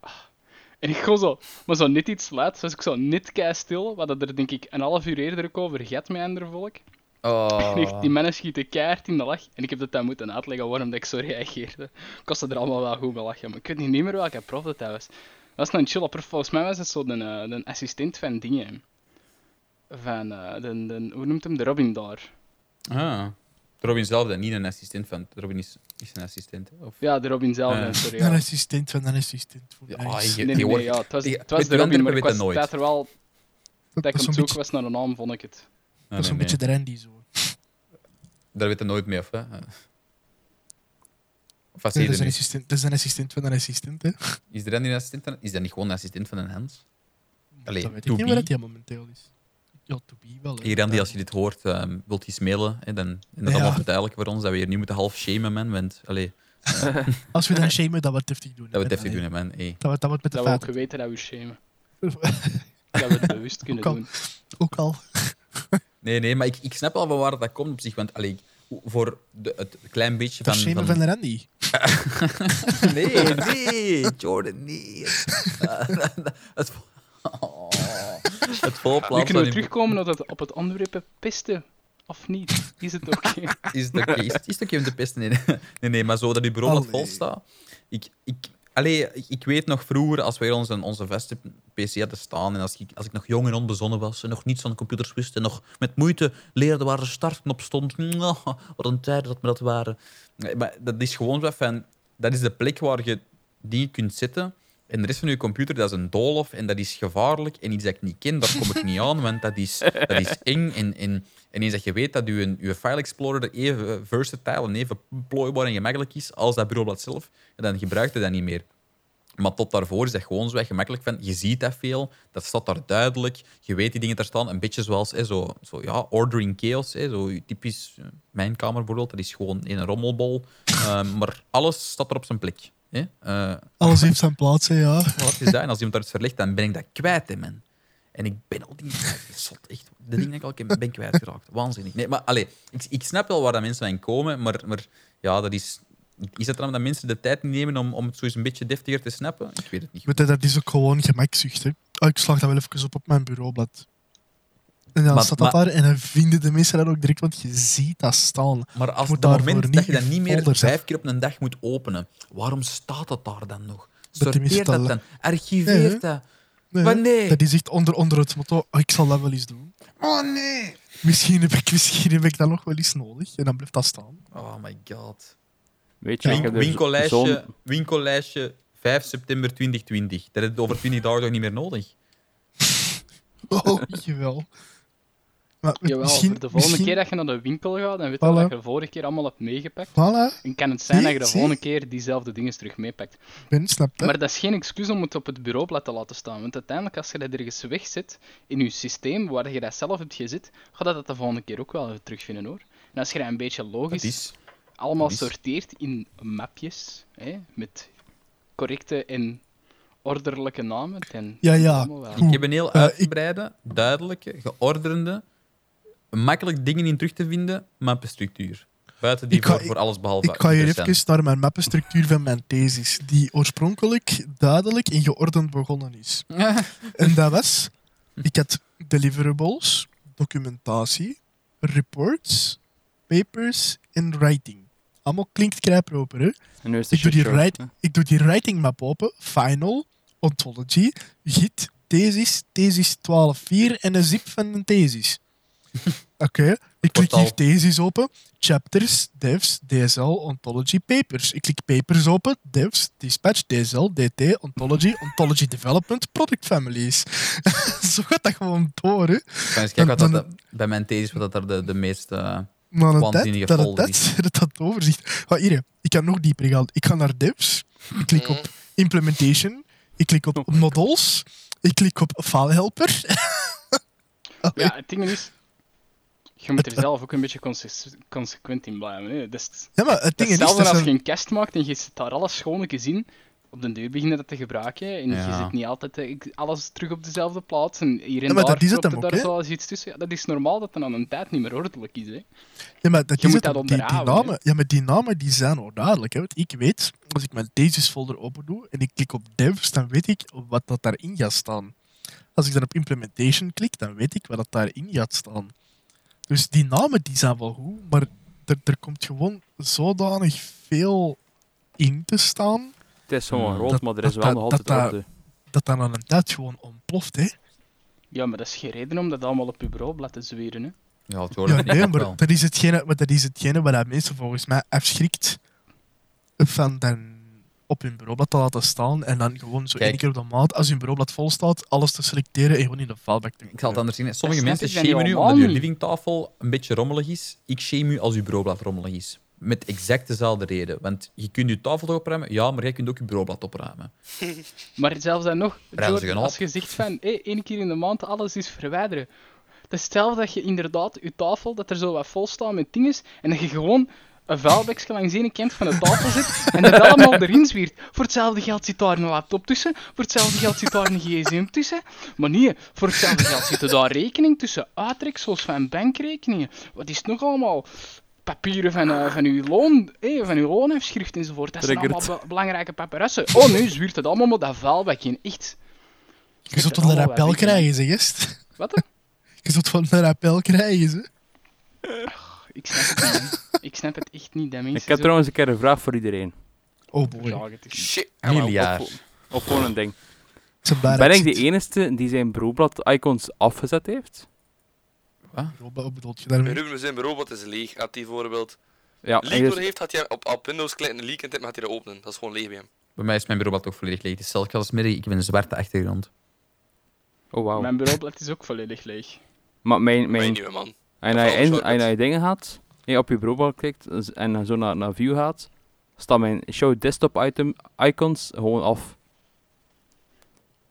Ah. En ik gewoon zo... Maar zo net iets laat, was ik zo net kei stil. Wat dat er denk ik een half uur eerder ook over gaat met andere volk. Oh. En echt, die mannen schieten keihard in de lach. En ik heb dat dan moeten uitleggen waarom dat ik zo reageerde. Kostte er allemaal wel goed gelachen. Maar ik weet niet meer welke prof dat was. Dat was een chille prof. Volgens mij was het zo de, eh, de assistent van dingen. Van, eh, de, de, hoe noemt hem? De Robin daar. Ah. Robin zelf, dan niet een assistent van. Robin is, is een assistent. Of... Ja, de Robin zelf. Eh, sorry. Een Ja. assistent van een assistent. Voor Ja, is- je- Nee, nee, hoort- nee, ja, het was, het de Robin, maar ik was nooit. tijd er wel dat, dat dat ik is zoeken beetje, was naar een naam, vond ik het. dat is zo'n nee, beetje de Randy zo. Daar weet je nooit mee af. Hè? Of Nee, dat, is nu? een assistent, dat is een assistent van een assistent. Hè. Is er dan niet een assistent van? Is dat niet gewoon een assistent van een Hans? Allee, dat weet to ik niet be. waar dat hij momenteel is. Ja, to be wel. Hier, Randy, als je dit hoort, ehm, wilt je iets mailen? Hè, dan, en dat is Ja. allemaal verduidelijk voor ons, dat we hier niet moeten half shamen, man. Want, allee, (laughs) Als we dan shamen, dat we het deftig doen. dat we het doen, hè, man. Hey. Dat we, dat we het met de Dat we ook dat we shamen. (laughs) Dat we het bewust kunnen Ook al. doen. Ook al. Nee, nee, maar ik, ik snap wel van waar dat komt op zich. Want allee, voor de, het klein beetje Dat van... van... van de Randy. (laughs) Nee, nee, Jordan, nee. (laughs) het, oh, (laughs) het Nu volplaatsen kunnen we terugkomen op het, op het onderwerp pesten. Of niet? Is het oké? Is het oké? Is, is het oké om te pesten? Nee, nee, nee, nee, maar zo dat uw bureau wat Allee. vol staat. Ik, ik, allee, ik, weet nog vroeger, als wij onze, onze vaste PC hadden staan en als ik, als ik nog jong en onbezonnen was en nog niets van computers wist en nog met moeite leerde waar de startknop stond. Wat een tijden dat me dat waren. Maar dat is gewoon zo van... Dat is de plek waar je die kunt zetten. En de rest van je computer, dat is een doolhof en dat is gevaarlijk. En iets dat ik niet ken, daar kom ik niet aan, want dat is, dat is eng. En, en, en eens dat je weet dat je File Explorer even versatile en even plooibaar en gemakkelijk is als dat bureaublad zelf, dan gebruik je dat niet meer. Maar tot daarvoor is dat gewoon zo gemakkelijk van. Je ziet dat veel, dat staat daar duidelijk. Je weet die dingen daar staan. Een beetje zoals zo, zo, ja, ordering chaos. Hè, zo typisch eh, mijn kamer bijvoorbeeld. Dat is gewoon een rommelbol. Ehm, maar alles staat er op zijn plek. Eh, Alles (laughs) heeft zijn plaats, hè, ja. wat is dat? En als iemand daar iets verlegt, dan ben ik dat kwijt, hè, man. En ik ben al die zot, echt. De dingen die ik al ken, ben kwijtgeraakt. Waanzinnig. Nee, maar allee, ik, ik snap wel waar dat mensen aan komen, maar, maar ja, dat is... Is het dan dat mensen de tijd nemen om, om het zo eens een beetje deftiger te snappen? Ik weet het niet. Je, dat is ook gewoon gemakzucht. Hè. Oh, ik slag dat wel even op op mijn bureaublad. En dan Maar- staat dat maar- daar en dan vinden de mensen dat ook direct, want je ziet dat staan. Maar als het moment niet dat je dat niet meer vijf keer op een dag moet openen, waarom staat dat daar dan nog? Sorteer dat dan. Archiveer Nee, dat. Nee, Maar nee. Dat is echt onder, onder het motto, oh, ik zal dat wel eens doen. Oh nee. Misschien heb, ik, misschien heb ik dat nog wel eens nodig. En dan blijft dat staan. Oh my god. Weet je, Win winkellijstje, winkellijstje 5 september 2020. Dat heb je over 20 dagen toch niet meer nodig? (laughs) Oh, jawel. Maar Jawel, misschien, voor de volgende misschien, keer dat je naar de winkel gaat, dan weet je Voilà. dat je de vorige keer allemaal hebt meegepakt. Voilà, En kan het zijn dat je de zie. volgende keer diezelfde dingen terug meepakt. Ben, snap je? Maar dat is geen excuus om het op het bureaublad te laten staan. Want uiteindelijk, als je dat ergens wegzet in je systeem, waar je dat zelf hebt gezet, gaat dat dat de volgende keer ook wel terugvinden hoor. En als je dat een beetje Dat logisch is... allemaal dat is- sorteert in mapjes, hè, met correcte en orderlijke namen, dan Ja, ja. allemaal wel. Goed. Ik heb een heel Eh, ik- uitgebreide, duidelijke, geordende, makkelijk dingen in terug te vinden mappenstructuur. Buiten die Ik ga- voor, voor alles behalve Ik ga hier even naar mijn mappenstructuur van mijn thesis, die oorspronkelijk duidelijk en geordend begonnen is. (laughs) En dat was, ik had deliverables, documentatie, reports, papers en writing. Allemaal klinkt krijproper, hè? En nu is de Ik doe, die write- ik doe die writing map open, final, ontology, git, thesis, thesis 12.4 en een zip van een thesis. (laughs) Oké, ik klik hier thesis open, chapters, devs, DSL, ontology, papers. Ik klik papers open, devs, dispatch, DSL, DT, ontology, ontology development, product families. (laughs) Zo gaat dat gewoon door, hè. Ik ga eens kijken wat Dan- dat, bij mijn thesis wat dat er de, de meeste... Waanzinnige dat, dat, folder (laughs) dat, dat, overzicht. Maar hier, ik kan nog dieper gaan. Ik ga naar devs, ik klik op implementation, ik klik op models, ik klik op filehelper. Ja, het ding is, je moet er zelf ook een beetje conse- consequent in blijven. Hè. Dat is Ja, maar het ding is, dat als je een kast maakt en je zet daar alles schoonlijke in. Op de deur beginnen dat te gebruiken en je zet niet altijd eh, alles terug op dezelfde plaats. En hier en Ja, maar daar dat er daar zo iets tussen. Ja, dat is normaal dat het aan een tijd niet meer ordelijk is. Hè. ja, maar dat je is moet het dat die, namen, ja, maar die namen die zijn onduidelijk. Hè. Want ik weet, als ik mijn thesis folder open doe en ik klik op devs, dan weet ik wat dat daarin gaat staan. Als ik dan op implementation klik, dan weet ik wat dat daarin gaat staan. Dus die namen die zijn wel goed, maar er, er komt gewoon zodanig veel in te staan Het is gewoon Hmm. rood, Dat- maar er is dat- wel nog altijd dat- dat dan aan een tijd gewoon ontploft. Hè? Ja, maar dat is geen reden om dat allemaal op je bureaublad te zweren. Hè. Ja, het Ja, hoort er nee, maar wel. dat is hetgene, maar dat is hetgene wat mensen volgens mij afschrikt van dan op hun bureaublad te laten staan en dan gewoon zo Kijk. één keer op de maand, als hun bureaublad vol staat, alles te selecteren en gewoon in de fallback te Ik zal het anders zien. Sommige mensen shamen u omdat je niet. livingtafel een beetje rommelig is. Ik shame u als uw bureaublad rommelig is. Met exact dezelfde reden. Want je kunt je tafel opruimen, ja, maar jij kunt ook je bureaublad opruimen. (laughs) Maar zelfs dan nog, als je zegt van hé, één keer in de maand alles is verwijderen. Dat is hetzelfde dat je inderdaad je tafel, dat er zo wat vol staat met dingen, en dat je gewoon een vuilbekje langs de ene kant van de tafel zet en dat allemaal erin zwiert. Voor hetzelfde geld zit daar een laptop tussen, voor hetzelfde geld zit daar een gsm tussen. Maar nee, voor hetzelfde geld zitten daar rekening tussen, uittreksels van bankrekeningen. Wat is het nog allemaal? Papieren van, eh, van uw loon, eh, van uw loonafschrift enzovoort. Dat zijn allemaal be- belangrijke paparazzen. Oh nee, zwiert het allemaal met dat vuilbekje. Echt. Je zult wel een rappel krijgen, zeg gest. Wat? Je zult wel een rappel krijgen, ze. Ik snap het niet. Ik snap het echt niet. Dat mensen Ik heb zo trouwens een keer een vraag voor iedereen. Oh boy. Shit. Miljard. Of, of gewoon een ding. Ben ik de enige die zijn bureaublad-icons afgezet heeft? Wat bedoel je daarmee? Ruben zijn robot is leeg. Had hij bijvoorbeeld Ja, leak heeft, had hij op, op Windows klikken, een leak en dit gaat hij dat openen. Dat is gewoon leeg bij hem. Bij mij is mijn bureaublad toch volledig leeg. Het is zelfs als midden, ik heb een zwarte achtergrond. Oh, wauw. Mijn bureaublad is ook volledig leeg. Maar mijn, Mijn mijn, nieuwe man. en hij en hij dingen gaat, je op je bureaublad klikt en zo naar, naar view gaat, staat mijn show desktop item icons gewoon af.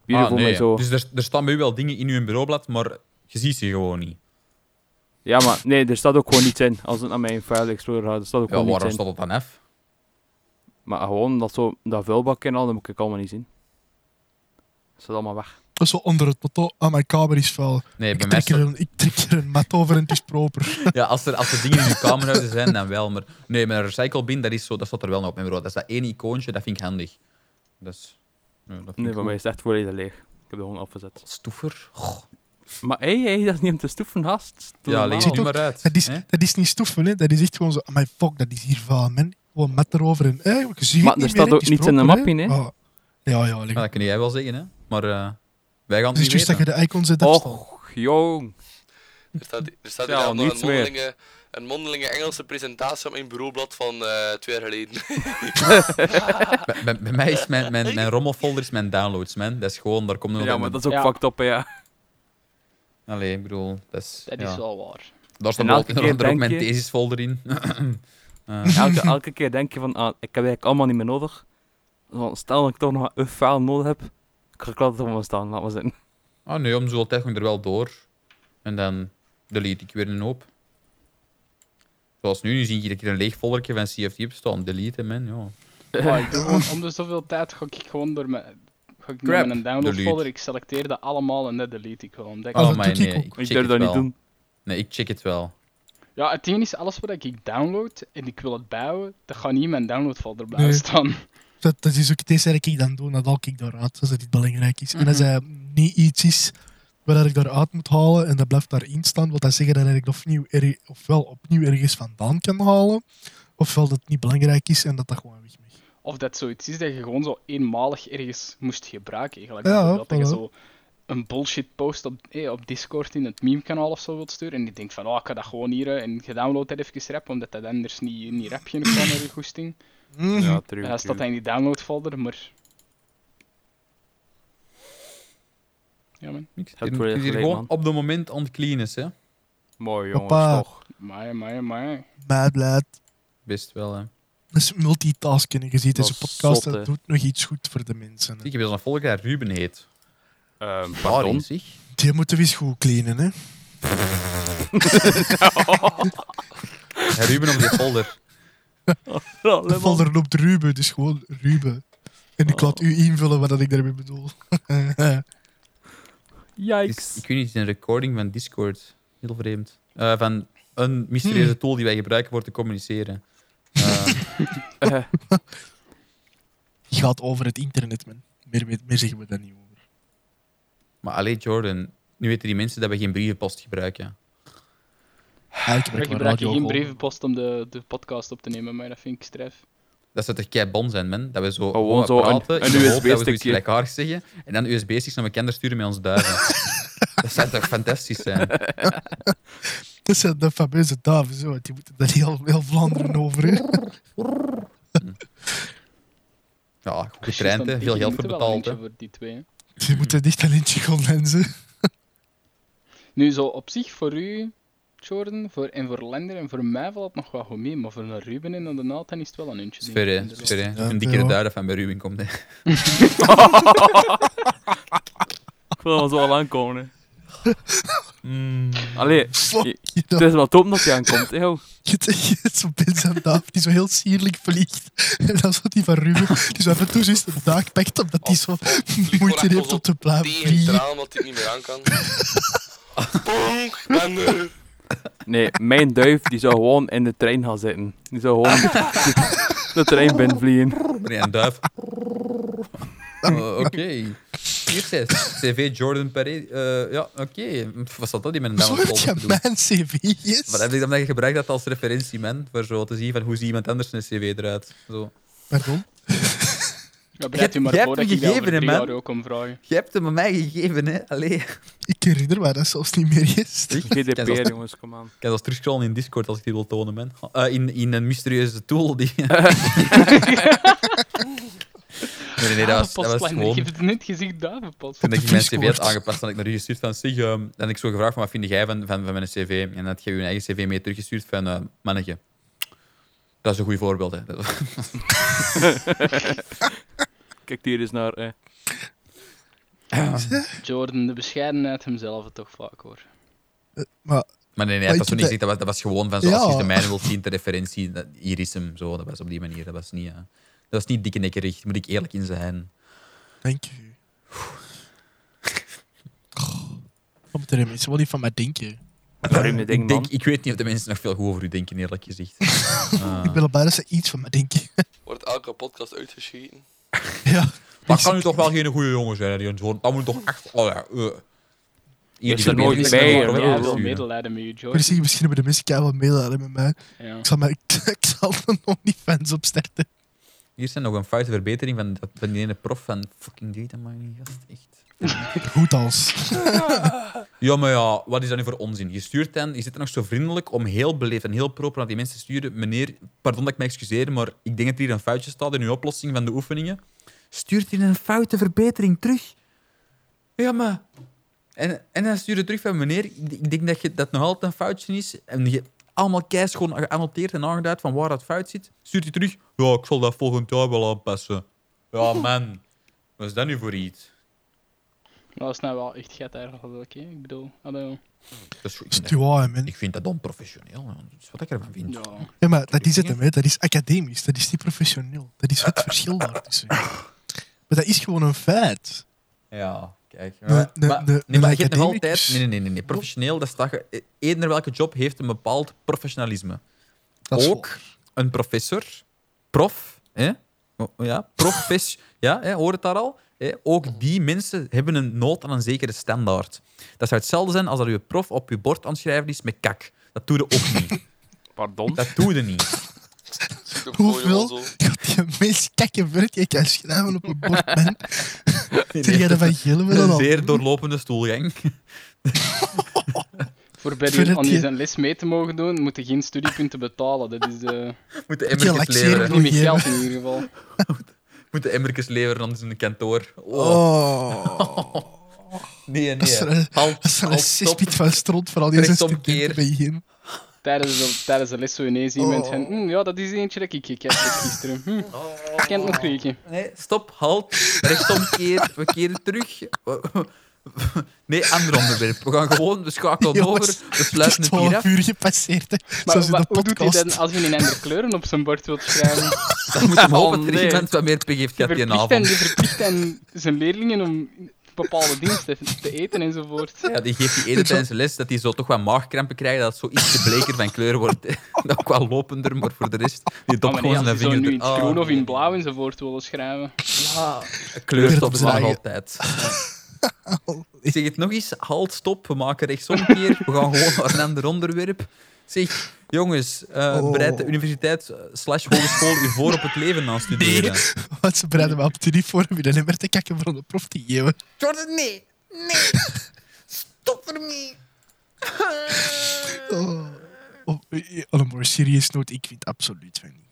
Ah, nee. zo. Dus er, er staan bij u wel dingen in uw bureaublad, maar je ziet ze gewoon niet. Ja, maar nee, er staat ook gewoon niets in. Als het naar mijn file explorer gaat, er staat ook Ja, gewoon niets waarom in. staat het dan af? Maar gewoon dat, zo, dat vuilbak en al, dat moet ik allemaal niet zien. Dat staat allemaal weg. Dat is zo onder het motto, ah, mijn kamer is vuil. Nee, Ik bij mij trek, er een, ik trek er een mat over en het is proper. (laughs) Ja, als er, als er dingen in uw kamerhuizen zijn, dan wel. Maar nee, mijn recycle bin, dat, is zo, dat staat er wel nog op mijn bureau. Dat is dat één icoontje, dat vind ik handig. Dus, nee, dat vind Nee, voor mij is het echt volledig leeg. Ik heb het gewoon afgezet. Stoever? Goh. Maar hé, hey, dat is niet om te stoeven, gast. Doe Ja, lees Zie het maar uit. Dat is, hè? dat is niet stoeven, hè. dat is echt gewoon zo, my fuck, dat is hier vuil, man. Gewoon mat erover en, eh, je ziet Maar het er niet staat meer, ook niets in de map in, hè? Ah. Ja, ja, Ja, lekker. dat kun jij wel zeggen, hè. Maar eh, wij gaan het is juist dat je de icons hebt afstaan. Och, jong. Er staat, er staat Ja, hier nog niets een meer. mondelinge, een mondelinge Engelse presentatie op mijn bureaublad van eh, twee jaar geleden. (laughs) (laughs) Bij, bij- bij mij is mijn, mijn, mijn rommelfolder is mijn downloads, man. Dat is gewoon, daar komt er nog Ja, maar mijn- dat is ook Ja. fucked up, ja. Allee, ik bedoel, dat is... Dat ja. is wel waar. Daar staat onder ook mijn thesisfolder in. (laughs) Eh, Elke, elke keer denk je van, ah, ik heb eigenlijk allemaal niet meer nodig. Stel dat ik toch nog een file nodig heb, ik ga ik laten het gewoon staan, laat maar zitten. ah nee, om zoveel tijd ik er wel door. En dan delete ik weer een hoop. Zoals nu, nu zie ik hier een leeg foldertje van CFT op staan. Delete, man, ja. Ik doe gewoon, om de zoveel tijd ga ik gewoon door mijn, ga ik Crap. mijn download Delete. folder, ik selecteer dat allemaal en dat delete ik gewoon. Dat ik- Ah, Oh, dat maar doe ik nee, ik Ik check durf het dat niet doen. Nee, ik check het wel. Ja, het ding is, alles wat ik download en ik wil het bouwen, dat gaat niet in mijn download folder blijven Nee. staan. Dat, dat is ook het eerste dat ik dan doe, dat haal ik daaruit, als het niet belangrijk is. En als Mhm. hij niet iets is waar ik daaruit moet halen en dat blijft daarin staan, wil dat zeggen dat ik het opnieuw er, ofwel opnieuw ergens vandaan kan halen, ofwel dat het niet belangrijk is en dat dat gewoon weg mag. Of dat zoiets is dat je gewoon zo eenmalig ergens moest gebruiken. Eigenlijk. Ja, dat je zo een bullshit post op, eh, op Discord in het meme-kanaal of zo wilt sturen. En die denkt van, oh, ik ga dat gewoon hier eh, en je downloadt dat even rap, omdat dat anders niet, niet rap genoeg kan naar (clears throat) je goesting. Ja, En true. dan staat in die download folder, maar... Ja man, Niks. Het Hier, wordt hier gelijk, gewoon man. op de moment aan het cleanen, is, hè. Mooi jongens, Papa. toch. maar, maar, maar. Ah, Mad lad. Best wel, hè. Dat is multitasken. En je ziet deze Dat is podcast, zot, dat doet nog iets goed voor de mensen. hè. Zie, ik heb zo'n volger dat Ruben heet. Ehm Waarin, pardon? zeg? Die moeten we eens goed cleanen, hè. (laughs) (laughs) Ja, Ruben op die folder. (laughs) De folder loopt Ruben, dus gewoon Ruben. En ik laat u invullen wat ik daarmee bedoel. (laughs) Yikes. ik weet niet, het is een recording van Discord. Heel vreemd. Eh, van een mysterieuze tool die wij gebruiken voor te communiceren. (laughs) Die gaat over het internet, man. Meer, meer zeggen we daar niet over. maar alleen Jordan, nu weten die mensen dat we geen brievenpost gebruiken. Ik gebruik mijn geen brievenpost om de, de podcast op te nemen, maar dat vind ik strijf. Dat zou toch kei bon zijn, man? Dat we zo Gewoon gewoon zo een- praten, een we USB-stickje. zeggen, en dan USB-sticks naar elkaar sturen met ons duiven. (laughs) dat zou toch fantastisch zijn? (laughs) Dat zijn de fameuze duiven, zo. Die moeten daar heel, heel Vlaanderen over, hè. (laughs) Ja, goed getraind, hè. veel je, geld die voor betaald. Hè. voor die twee. hè. Die moeten dicht een eentje gaan lenzen. Nu, zo op zich voor u, Jordan, voor, en voor Lender en voor mij valt het nog wel goed mee, maar voor een Ruben en de Nathan is het wel een ik, ver, hè. Ja, Een dikkere ja. duif van bij Ruben komt, hè. (laughs) ik wil wel zo al aankomen. Hè. Mm. Allee, Je- het is wel top dat hij aankomt. Hè, joh. (laughs) Je hebt- je zo'n pinzaam duif die zo heel sierlijk vliegt. En dan zo die van Ruben, die zo af en toe zo eens de daak pakt, omdat die zo moeite heeft om te blijven vliegen. traan dat hij niet meer aan kan. (laughs) Bonk, ik. Nee, mijn duif die zou gewoon in de trein gaan zitten. Die zou gewoon de, (laughs) de trein binnenvliegen. Nee, een duif. Oh, oké. Hier. CV Jordan Perret. Eh, ja, oké. Wat zat dat die met een duif heb je mijn cv's. Wat heb ik dan gebruikt dat als referentie, man? Voor zo te zien van hoe ziet iemand anders een cv eruit. Zo. Pardon? Ja, Jij- maar jij hebt ik hem gegeven, hè, man? ook om vragen. Je hebt hem aan mij gegeven, hè? Allee. Ik herinner mij dat zelfs niet meer eens. GDPR, jongens, kom aan. Ik kan dat terugscrollen in Discord als ik die wil tonen, man. Eh, in, in een mysterieuze tool die... (laughs) (laughs) nee, dat was, dat was gewoon... Je hebt het net gezegd, duivenpost. Toen ik mijn cv had aangepast, had ik naar u gestuurd van zeg, ehm, dan heb ik zo gevraagd van wat vind jij van, van, van mijn cv? En dan had je je eigen cv mee teruggestuurd van eh mannetje. Dat is een goed voorbeeld, hè. (laughs) Kijk hier eens naar. Eh. Jordan, de bescheidenheid hemzelf toch vaak hoor. Eh, Maar Maar nee, nee, Maar dat was ik zo niet gezegd. Dat was, dat was gewoon van, zo, als Ja. je de mijne wilt zien ter referentie, dat, hier is hem. Zo, dat was op die manier. Dat was niet, eh, dat was niet dikke nekkerig, moet ik eerlijk in zijn. Dank u. Wat moeten er mensen wel niet van mij denken? Ik, denk, ik weet niet of de mensen nog veel goed over u denken, eerlijk gezegd. Eh, (laughs) Ik ben al blij dat ze iets van mij denken. (laughs) Wordt elke podcast uitgescheten. ja. dat kan nu toch wel geen goede jongen zijn, die. Dat moet toch echt... Oh ja, uh. Hier, is die er nooit bij, wel Ja, wel medelijden met je. Precies, misschien hebben de mensen keihard wel medelijden met mij. Ja. Ik zal, mij, (laughs) ik zal er nog niet fans opstarten. Hier zijn nog een foute verbetering van, van die ene prof van fucking data mining, gast. Echt. (laughs) Goed als. (laughs) Ja, maar ja, wat is dat nu voor onzin? Je stuurt dan, je zit er nog zo vriendelijk om heel beleefd en heel proper naar die mensen te sturen. Meneer, pardon dat ik me excuseer, maar ik denk dat hier een foutje staat in uw oplossing van de oefeningen. Stuurt hij een foute verbetering terug? Ja, maar En, en dan stuur je terug van meneer, ik denk dat je, dat nog altijd een foutje is. En je allemaal keis gewoon geannoteerd en aangeduid van waar dat fout zit. Stuurt hij terug, ja, ik zal dat volgend jaar wel aanpassen. Ja, man. Wat is dat nu voor iets? Dat is nou wel echt gat eigenlijk, oké? Ik bedoel, hallo. Dat is, ik, vind man. ik vind dat onprofessioneel. ja. Dat is wat ik ervan vind. Ja. Ja, maar dat is het, hem, hè. dat is academisch, dat is niet professioneel. Dat is het verschil daartussen. Maar dat is gewoon een feit. Ja, kijk. Nee, Maar, nee, maar- nee, nee, maar een je hebt nog altijd... Nee, nee, nee, nee, nee. Professioneel, dat staat... ge- Eender welke job heeft een bepaald professionalisme. Dat is Ook waar. een professor, prof, hè? Oh, ja, profes, (laughs) ja, hè, hoor het daar al? Hè? Ook die mensen hebben een nood aan een zekere standaard. Dat zou hetzelfde zijn als dat je prof op je bord aan het schrijven is met kak. Dat doe je ook niet. (laughs) Pardon? Dat doe je niet. (laughs) Hoeveel? Dat die meest kakke woord je kan schrijven op een bord, man. (laughs) Zeg jij dat van Gillen wel Een al? zeer doorlopende stoelgang. Voor bij die, om die je- zijn les mee te mogen doen, moet je geen studiepunten betalen. Dat is eh Moet de je emmertjes laxeren leveren. niet meer geld in ieder geval. Moet de emmertjes leveren aan zijn kantoor. Oh. Oh. Nee, nee. een- Halt, Dat is een van stront voor al studenten bij je. Tijdens de, tijdens de les zo ineens iemand Oh. van, "Hm, ja, dat is eentje dat ik heb gisteren. Hm, ik ken het nog kregen. Nee, stop, halt. Rechtsomkeer, we keren terug. (laughs) Nee, ander onderwerp. We gaan gewoon, we schakelen (laughs) Jongens, over, we Het sluiten is het hier 12 af. uur gepasseerd, hè. Maar Zoals in wa- de hoe doet hij dan als je een andere kleuren op zijn bord wilt schrijven? (laughs) Dan moet je Oh, hopen dat er iemand wat meer pig heeft Je gehad die avond. je verplicht hen zijn leerlingen om bepaalde dingen te, te eten enzovoort. Ja, die geeft die ene tijdens de les dat die zo toch wat maagkrampen krijgen, dat het zo iets te bleker van kleur wordt. Dat ook wel lopender, maar voor de rest, die dopt gewoon zijn vinger nu in het Ah, groen of in blauw enzovoort willen schrijven. Ja, Kleur altijd. Ik zeg het nog eens, halt, stop, we maken rechtsomkeer, we gaan gewoon naar een ander onderwerp. Zeg, jongens, eh Oh. bereid de universiteit eh, slash hogeschool u voor op het leven na studeren. (laughs) Want ze bereiden me op de voor om je dan niet meer te kakken voor de prof te geven. Jordan, nee, nee, stop ermee. (laughs) Oh. Op, eh, on a more serious note, ik vind absoluut van niet.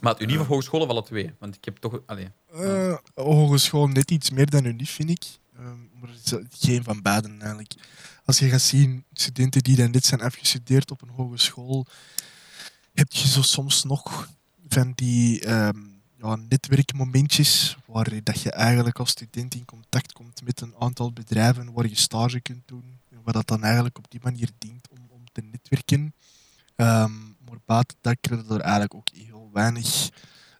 Maar het Unie of hogescholen wel twee, want ik heb toch... Allee. Eh, hogeschool net iets meer dan unief, vind ik. Ehm, maar het is geen van beiden eigenlijk. Als je gaat zien, studenten die dan net zijn afgestudeerd op een hogeschool, heb je zo soms nog van die ehm, ja, netwerkmomentjes waar dat je eigenlijk als student in contact komt met een aantal bedrijven waar je stage kunt doen. En waar dat dan eigenlijk op die manier dient om, om te netwerken. Ehm, maar buiten dat krijg je er eigenlijk ook heel weinig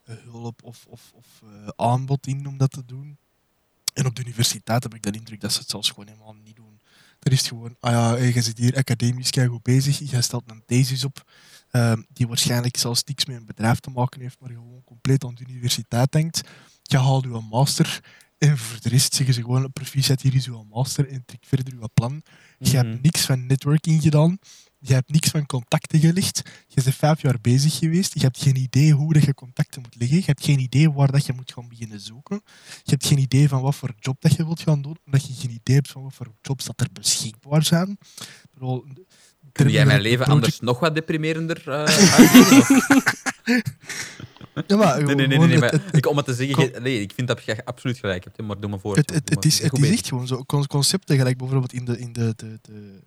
eh, hulp of, of, of eh, aanbod in om dat te doen. En op de universiteit heb ik de indruk dat ze het zelfs gewoon helemaal niet doen. Er is gewoon, ah ja, je zit hier academisch goed bezig, je stelt een thesis op, ehm, die waarschijnlijk zelfs niks met een bedrijf te maken heeft, maar gewoon compleet aan de universiteit denkt. Je haalt je master en voor de rest zeggen ze gewoon, proficiat, hier is uw master en trek verder uw plan. Je Mhm. hebt niks van networking gedaan. Je hebt niks van contacten gelegd. Je bent vijf jaar bezig geweest. Je hebt geen idee hoe dat je contacten moet leggen. Je hebt geen idee waar dat je moet gaan beginnen zoeken. Je hebt geen idee van wat voor job dat je wilt gaan doen. Omdat je geen idee hebt van wat voor jobs dat er beschikbaar zijn. Bedoel, Kun jij mijn leven project- anders nog wat deprimerender uitleggen? (laughs) (laughs) Ja, maar Nee, nee, nee. nee, het- maar het- ik, om het te zeggen, nee, ik vind dat je absoluut gelijk hebt, maar doe me voor. Het, het, het, is, het is echt gewoon zo. Con- Concepten gelijk bijvoorbeeld in de, in de, de, de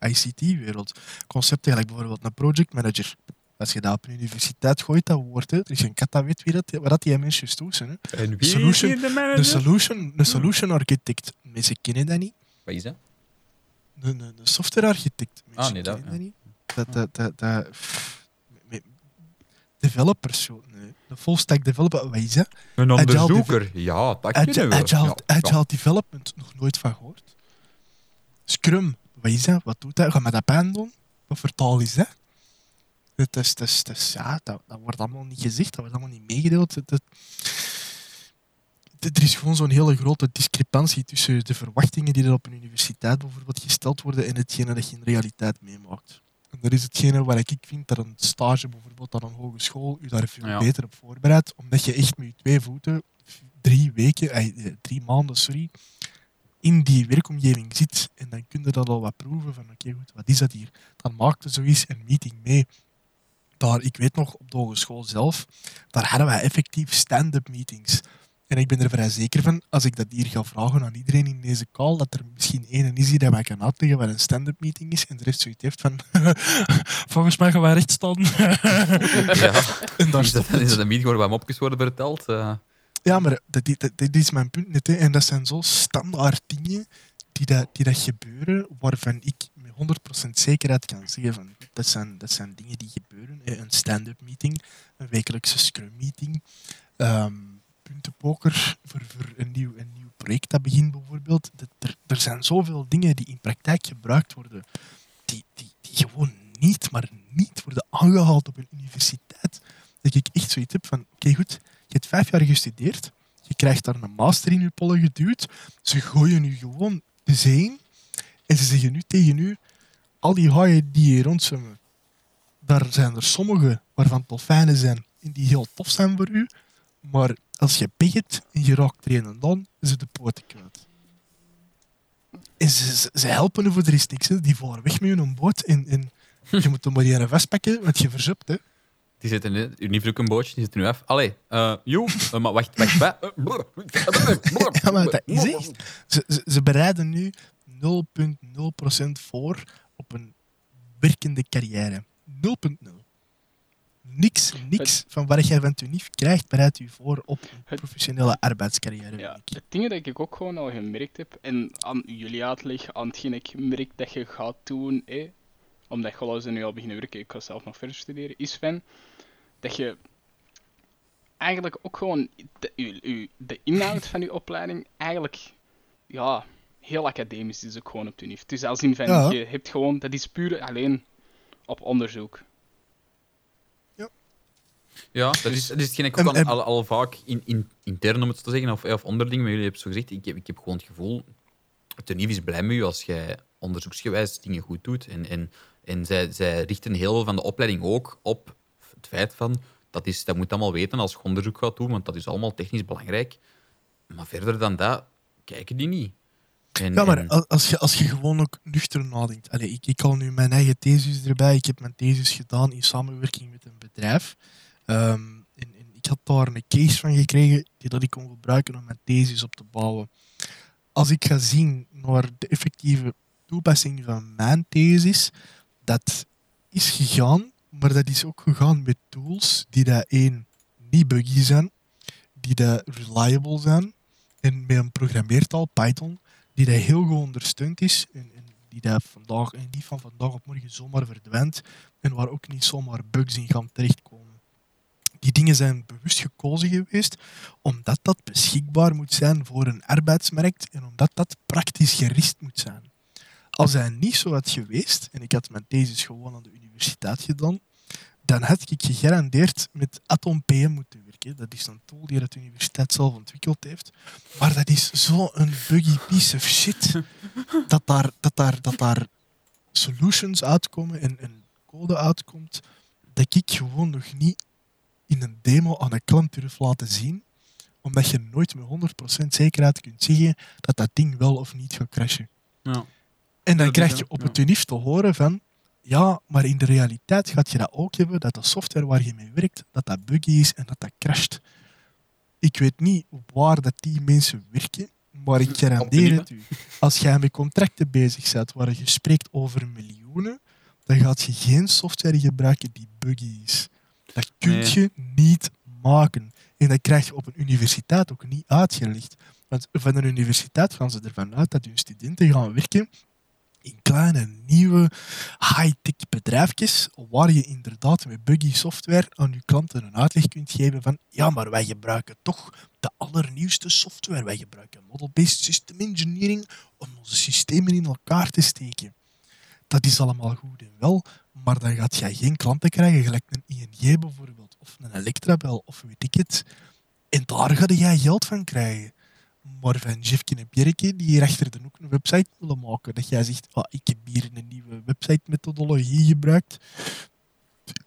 eh, ICT-wereld. Concepten gelijk bijvoorbeeld een project manager. Als je dat op een universiteit gooit, dat woord, hè, er is geen kat dat weet wie dat, waar dat die mensen toe zijn. Hè. En wie Solution- is de? Een solution, een solution architect, mensen kennen dat niet. Wat is dat? Een, een, een software architect, mensen Ah, nee, dat- kennen dat niet. Dat, dat, dat, dat, developers, zo, nee. Een full stack developer, wat is dat? Een onderzoeker. Ja, dat Agile, agile, agile development, nog nooit van gehoord. Scrum, wat is dat? Wat doet dat? Ga met dat pijn doen? Wat voor taal is dat? Het is, het is, ja, dat, dat wordt allemaal niet gezegd, dat wordt allemaal niet meegedeeld. Er is gewoon zo'n hele grote discrepantie tussen de verwachtingen die er op een universiteit bijvoorbeeld gesteld worden en hetgene dat je in realiteit meemaakt. En dat is hetgene waar ik vind dat een stage bijvoorbeeld aan een hogeschool u daar veel Ja. beter op voorbereidt, omdat je echt met je twee voeten drie weken, eh, eh, drie maanden, sorry, in die werkomgeving zit. En dan kun je dat al wat proeven van, oké goed, wat is dat hier? Dan maakte zoiets een meeting mee. Daar, ik weet nog, op de hogeschool zelf, daar hadden wij effectief stand-up meetings. En ik ben er vrij zeker van, als ik dat hier ga vragen aan iedereen in deze call, dat er misschien één is die dat mij kan uitleggen wat een stand-up meeting is en de rest zoiets heeft van (laughs) volgens mij gaan wij recht staan. (laughs) Ja. (laughs) en daar Is dat, is dat een meeting waar mopjes worden verteld? Eh, Ja, maar dat, dat, dat is mijn punt net. Hè. En dat zijn zo standaard dingen die dat, die dat gebeuren, waarvan ik met 100% zekerheid kan zeggen van dat zijn, dat zijn dingen die gebeuren. Een stand-up meeting, een wekelijkse scrum meeting, ehm, puntenpoker voor, voor een, nieuw, nieuw project dat begint bijvoorbeeld. Er, zijn zoveel dingen die in praktijk gebruikt worden, die, die, die gewoon niet, maar niet worden aangehaald op een universiteit. Dat ik echt zoiets heb van, oké goed, je hebt vijf jaar gestudeerd, je krijgt daar een master in je pollen geduwd, ze gooien nu gewoon de zee in en ze zeggen nu tegen u, al die haaien die hier rondzwemmen, daar zijn er sommige waarvan dolfijnen zijn en die heel tof zijn voor u, maar als je hebt en je raakt er een en dan, is het de poten kwijt. En ze, ze, ze helpen voor de niks. Hè. Die varen weg met hun boot en, en (laughs) je moet hem maar hier vastpakken, want je verzupt. Hè. die zitten nu, niet een bootje, die zitten nu af. Allee, eh joe, eh, maar wacht, wacht, wat? Ja, maar dat is echt. Ze, ze, ze bereiden nu 0,0% voor op een werkende carrière. 0,0. Niks, niks van wat jij van Tunif krijgt, bereidt u voor op een Het- professionele arbeidscarrière. Ja, het ding dat ik ook gewoon al gemerkt heb, en aan jullie uitleg, aan hetgeen ik merk dat je gaat doen, eh, omdat je ze nu al beginnen werken, ik ga zelf nog verder studeren, is van dat je eigenlijk ook gewoon de, de inhoud van je (laughs) opleiding eigenlijk, ja, heel academisch is ook gewoon op de unief. Dus als in van, Ja. je hebt gewoon, dat is puur alleen op onderzoek. Ja, dat is, dat is hetgeen ik ook al, al, al vaak in, in, intern, om het zo te zeggen, of, of onderdingen met jullie heb zo gezegd. Ik heb, ik heb gewoon het gevoel, de NIF is blij met u als jij onderzoeksgewijs dingen goed doet. En, en, en zij, zij richten heel veel van de opleiding ook op het feit van, dat, is, dat moet allemaal weten als je onderzoek gaat doen, want dat is allemaal technisch belangrijk. Maar verder dan dat, kijken die niet. En, Ja, maar als je, als je gewoon ook nuchter nadenkt. Allee, ik, ik haal nu mijn eigen thesis erbij. Ik heb mijn thesis gedaan in samenwerking met een bedrijf. Ehm, ik had daar een case van gekregen die dat ik kon gebruiken om mijn thesis op te bouwen. Als ik ga zien naar de effectieve toepassing van mijn thesis, dat is gegaan, maar dat is ook gegaan met tools die dat één niet buggy zijn, die dat reliable zijn, en met een programmeertaal Python die dat heel goed ondersteund is en, die dat vandaag en niet van vandaag op morgen zomaar verdwijnt en waar ook niet zomaar bugs in gaan terechtkomen. Die dingen zijn bewust gekozen geweest omdat dat beschikbaar moet zijn voor een arbeidsmarkt en omdat dat praktisch gericht moet zijn. Als hij niet zo had geweest, en ik had mijn thesis gewoon aan de universiteit gedaan, dan had ik gegarandeerd met Atom moeten werken. Dat is een tool die de universiteit zelf ontwikkeld heeft. Maar dat is zo'n buggy piece of shit. Dat daar, dat daar, dat daar solutions uitkomen en, en code uitkomt. Dat ik gewoon nog niet in een demo aan een klant durf laten zien. Omdat je nooit met 100% zekerheid kunt zeggen dat dat ding wel of niet gaat crashen. ja. En dan krijg je op ja. het unief te horen van ja, maar in de realiteit gaat je dat ook hebben, dat de software waar je mee werkt, dat dat buggy is en dat dat crasht. Ik weet niet waar dat die mensen werken, maar ik garandeer het u. Als jij met contracten bezig bent waar je spreekt over miljoenen, dan gaat je geen software gebruiken die buggy is. Dat kun Nee. je niet maken. En dat krijg je op een universiteit ook niet uitgelegd. Want van een universiteit gaan ze ervan uit dat hun studenten gaan werken in kleine, nieuwe, high-tech bedrijfjes, waar je inderdaad met buggy software aan je klanten een uitleg kunt geven van ja, maar wij gebruiken toch de allernieuwste software. Wij gebruiken model-based system engineering om onze systemen in elkaar te steken. Dat is allemaal goed en wel, maar dan gaat jij geen klanten krijgen, gelijk een ING bijvoorbeeld, of een Electrabel, of weet ik het. En daar ga jij geld van krijgen. Maar van Jeffke en Bjerke, die hier achter de hoek een website willen maken, dat jij zegt, ah, ik heb hier een nieuwe website-methodologie gebruikt,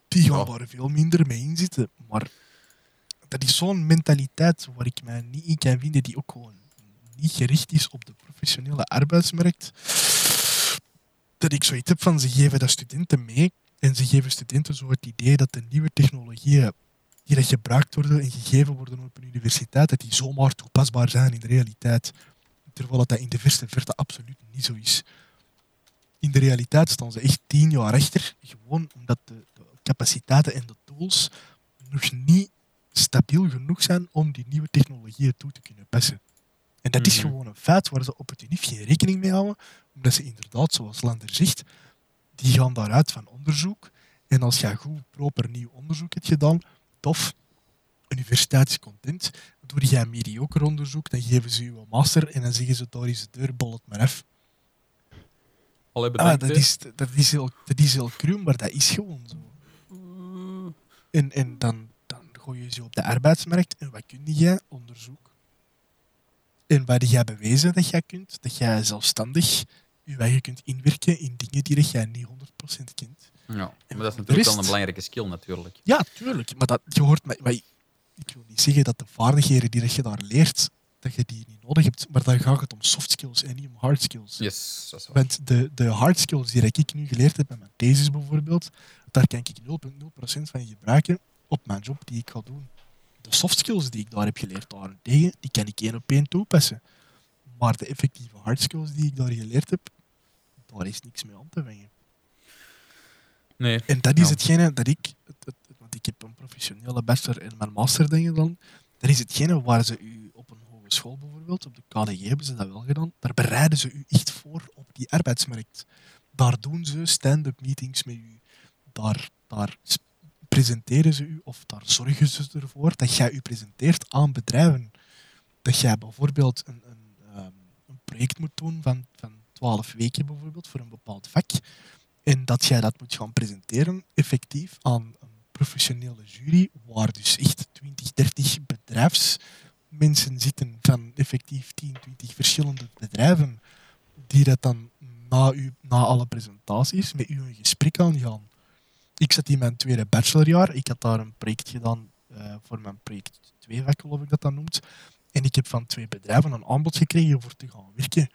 die gaan daar veel minder mee in zitten. Maar dat is zo'n mentaliteit waar ik mij niet in kan vinden, die ook gewoon niet gericht is op de professionele arbeidsmarkt. Dat ik zoiets heb van, ze geven dat studenten mee en ze geven studenten zo het idee dat de nieuwe technologieën die dat gebruikt worden en gegeven worden op een universiteit, dat die zomaar toepasbaar zijn in de realiteit. Terwijl dat in de verste verte absoluut niet zo is. In de realiteit staan ze echt tien jaar achter, gewoon omdat de, de capaciteiten en de tools nog niet stabiel genoeg zijn om die nieuwe technologieën toe te kunnen passen. En dat is Mhm. gewoon een feit waar ze op het UNIF geen rekening mee houden, omdat ze inderdaad, zoals Lander zegt, die gaan daaruit van onderzoek. En als je goed, proper nieuw onderzoek hebt gedaan, tof, universiteit is content. Doe jij mediocre onderzoek, dan geven ze je een master en dan zeggen ze, daar is de deur, bol het maar af. Allee, Ah, bedankt. dat, is, dat, is heel, dat is heel cru, maar dat is gewoon zo. En, en dan, dan gooi je ze op de arbeidsmarkt en wat kun jij? Onderzoek. En heb jij bewezen dat jij kunt? Dat jij zelfstandig je eigen kunt inwerken in dingen die dat jij niet 100% kent. Ja, maar dat is natuurlijk wel een belangrijke skill, natuurlijk. Ja, tuurlijk. Maar dat, je hoort maar ik wil niet zeggen dat de vaardigheden die dat je daar leert, dat je die niet nodig hebt. Maar dan gaat het om soft skills en niet om hard skills. Yes, dat is waar. Want de, de hard skills die ik nu geleerd heb met mijn thesis bijvoorbeeld, daar kan ik 0,0% van gebruiken op mijn job die ik ga doen. De soft skills die ik daar heb geleerd daarentegen, die kan ik één op één toepassen. Maar de effectieve hard skills die ik daar geleerd heb, daar is niks mee aan te vangen. Nee. En dat is Ja. hetgene dat ik, het, het- want ik heb een professionele bachelor en mijn master dingen dan, dat is hetgene waar ze u op een hogeschool bijvoorbeeld, op de KDG hebben ze dat wel gedaan, daar bereiden ze u echt voor op die arbeidsmarkt. Daar doen ze stand-up meetings met u. Daar, daar presenteren ze u, of daar zorgen ze ervoor dat jij u presenteert aan bedrijven. Dat jij bijvoorbeeld een, een, ehm, een project moet doen van, van 12 weken bijvoorbeeld voor een bepaald vak. En dat jij dat moet gaan presenteren, effectief, aan een professionele jury, waar dus echt 20, 30 bedrijfsmensen zitten van effectief 10, 20 verschillende bedrijven, die dat dan na, u, na alle presentaties met u een gesprek aangaan. Ik zat in mijn tweede bachelorjaar, ik had daar een project gedaan eh, voor mijn project 2 vak, geloof ik dat dat noemt. En ik heb van twee bedrijven een aanbod gekregen voor te gaan werken.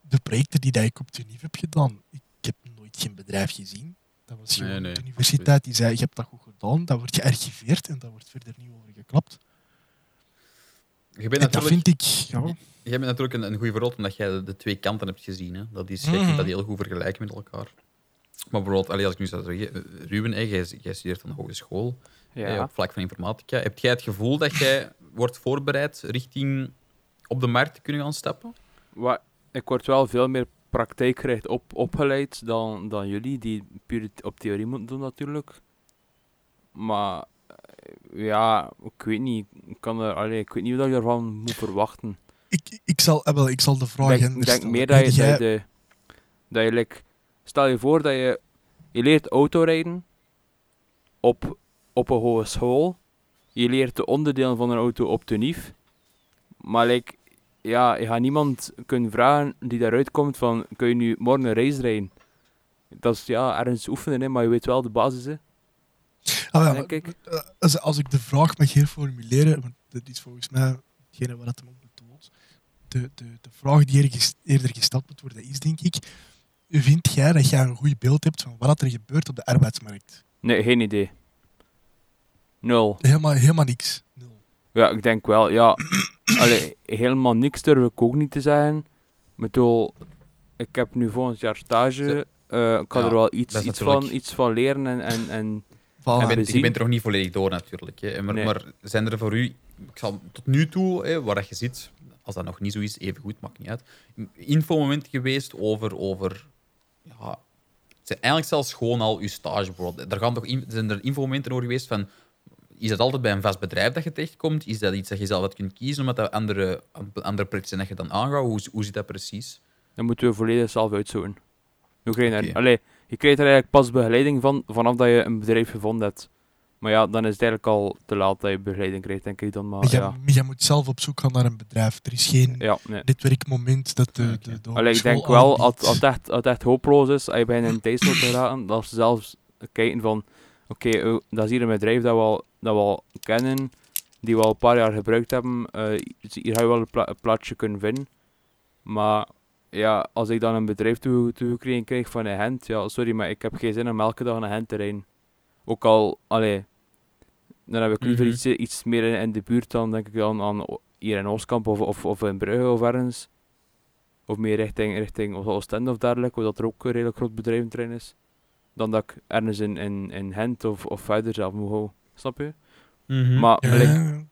De projecten die dat ik op de heb gedaan, ik heb nooit geen bedrijf gezien. Dat was Nee, de universiteit die zei, je hebt dat goed gedaan, dat wordt gearchiveerd en daar wordt verder niet over geklapt. Je bent En dat vind ik, ja, jij bent natuurlijk een, een goede voorbeeld omdat jij de, de twee kanten hebt gezien. Hè. Dat is, Mhm. kunt dat heel goed vergelijken met elkaar. Maar bijvoorbeeld, allee, als ik nu zou zeggen, Ruben, jij, jij studeert aan de hogeschool Ja. op vlak van informatica. Heb jij het gevoel dat jij (laughs) wordt voorbereid richting op de markt te kunnen gaan stappen? Wa- ik word wel veel meer praktijkgericht op, opgeleid dan, dan jullie, die puur op theorie moeten doen natuurlijk. Maar eh, ja, ik weet niet. Ik, kan er, allee, ik weet niet wat je ervan moet verwachten. ik, ik, zal, eh, wel, ik zal de vraag Ik denk, ik meer dat je, Jij- dat je, de, dat je like, stel je voor dat je, je leert autorijden op, op een hogeschool. Je leert de onderdelen van een auto op de NIF. Maar like, ja, je gaat niemand kunnen vragen die daaruit komt van, kun je nu morgen een race rijden? Dat is ja, ergens oefenen, hè, maar je weet wel de basis. Hè, Ah, ja, denk ik. eh, als, als ik de vraag mag herformuleren, want dat is volgens mij hetgene wat het hem ook bedoelt, de, de, de vraag die eerder gesteld moet worden is, denk ik, vind jij dat jij een goed beeld hebt van wat er gebeurt op de arbeidsmarkt? Nee, geen idee. Nul. Helemaal, helemaal niks. Nul. Ja, ik denk wel, ja. (clears throat) Allee, helemaal niks durf ik ook niet te zeggen. Ik bedoel, ik heb nu volgend jaar stage. eh, ik kan Ja, er wel iets, iets, natuurlijk- van, iets van leren en, en, en Voilà. je, we bent, je zien- bent er nog niet volledig door natuurlijk. Hè. Maar, Nee. maar zijn er voor u, ik zal tot nu toe, hè, waar dat je zit, als dat nog niet zo is, even goed, maakt niet uit, infomomenten geweest over, over ja, het zijn eigenlijk zelfs gewoon al uw stage bijvoorbeeld. Er gaan toch in, zijn er infomomenten over geweest van, is dat altijd bij een vast bedrijf dat je terechtkomt? Is dat iets dat je zelf wat kunt kiezen, omdat dat andere, andere projecten zijn dat je dan aangaat? Hoe, hoe zit dat precies? dan moeten we volledig zelf uitzoeken. Hoe je, er- allee, je krijgt er eigenlijk pas begeleiding van vanaf dat je een bedrijf gevonden hebt. Maar ja, dan is het eigenlijk al te laat dat je begeleiding krijgt, denk ik dan. Maar ja, jij moet zelf op zoek gaan naar een bedrijf. Er is geen ja nee. netwerkmoment dat de, de, de Allee, ik denk wel, als, als, het echt, als het echt hopeloos is, als je bij een thuis wilt geraken, dat ze zelfs kijken van, oké, eh, dat is hier een bedrijf dat we al, dat we al kennen, die we al een paar jaar gebruikt hebben, eh, hier ga je wel een, pla- een plaatsje kunnen vinden. Maar ja, als ik dan een bedrijf toe- toegekregen krijg van een hand, ja, sorry, maar ik heb geen zin om elke dag naar hand te rijden. Ook al, allee, Dan heb ik liever iets, iets meer in, in de buurt dan, denk ik dan aan hier in Oostkamp of, of, of in Brugge of ergens. Of meer richting, richting Oost- Oostende of dergelijke, waar dat er ook een redelijk groot bedrijventerrein is. Dan dat ik ergens in, in, in Gent of, of verder zelf moet gaan. Snap je? Mhm. Maar Ja, like,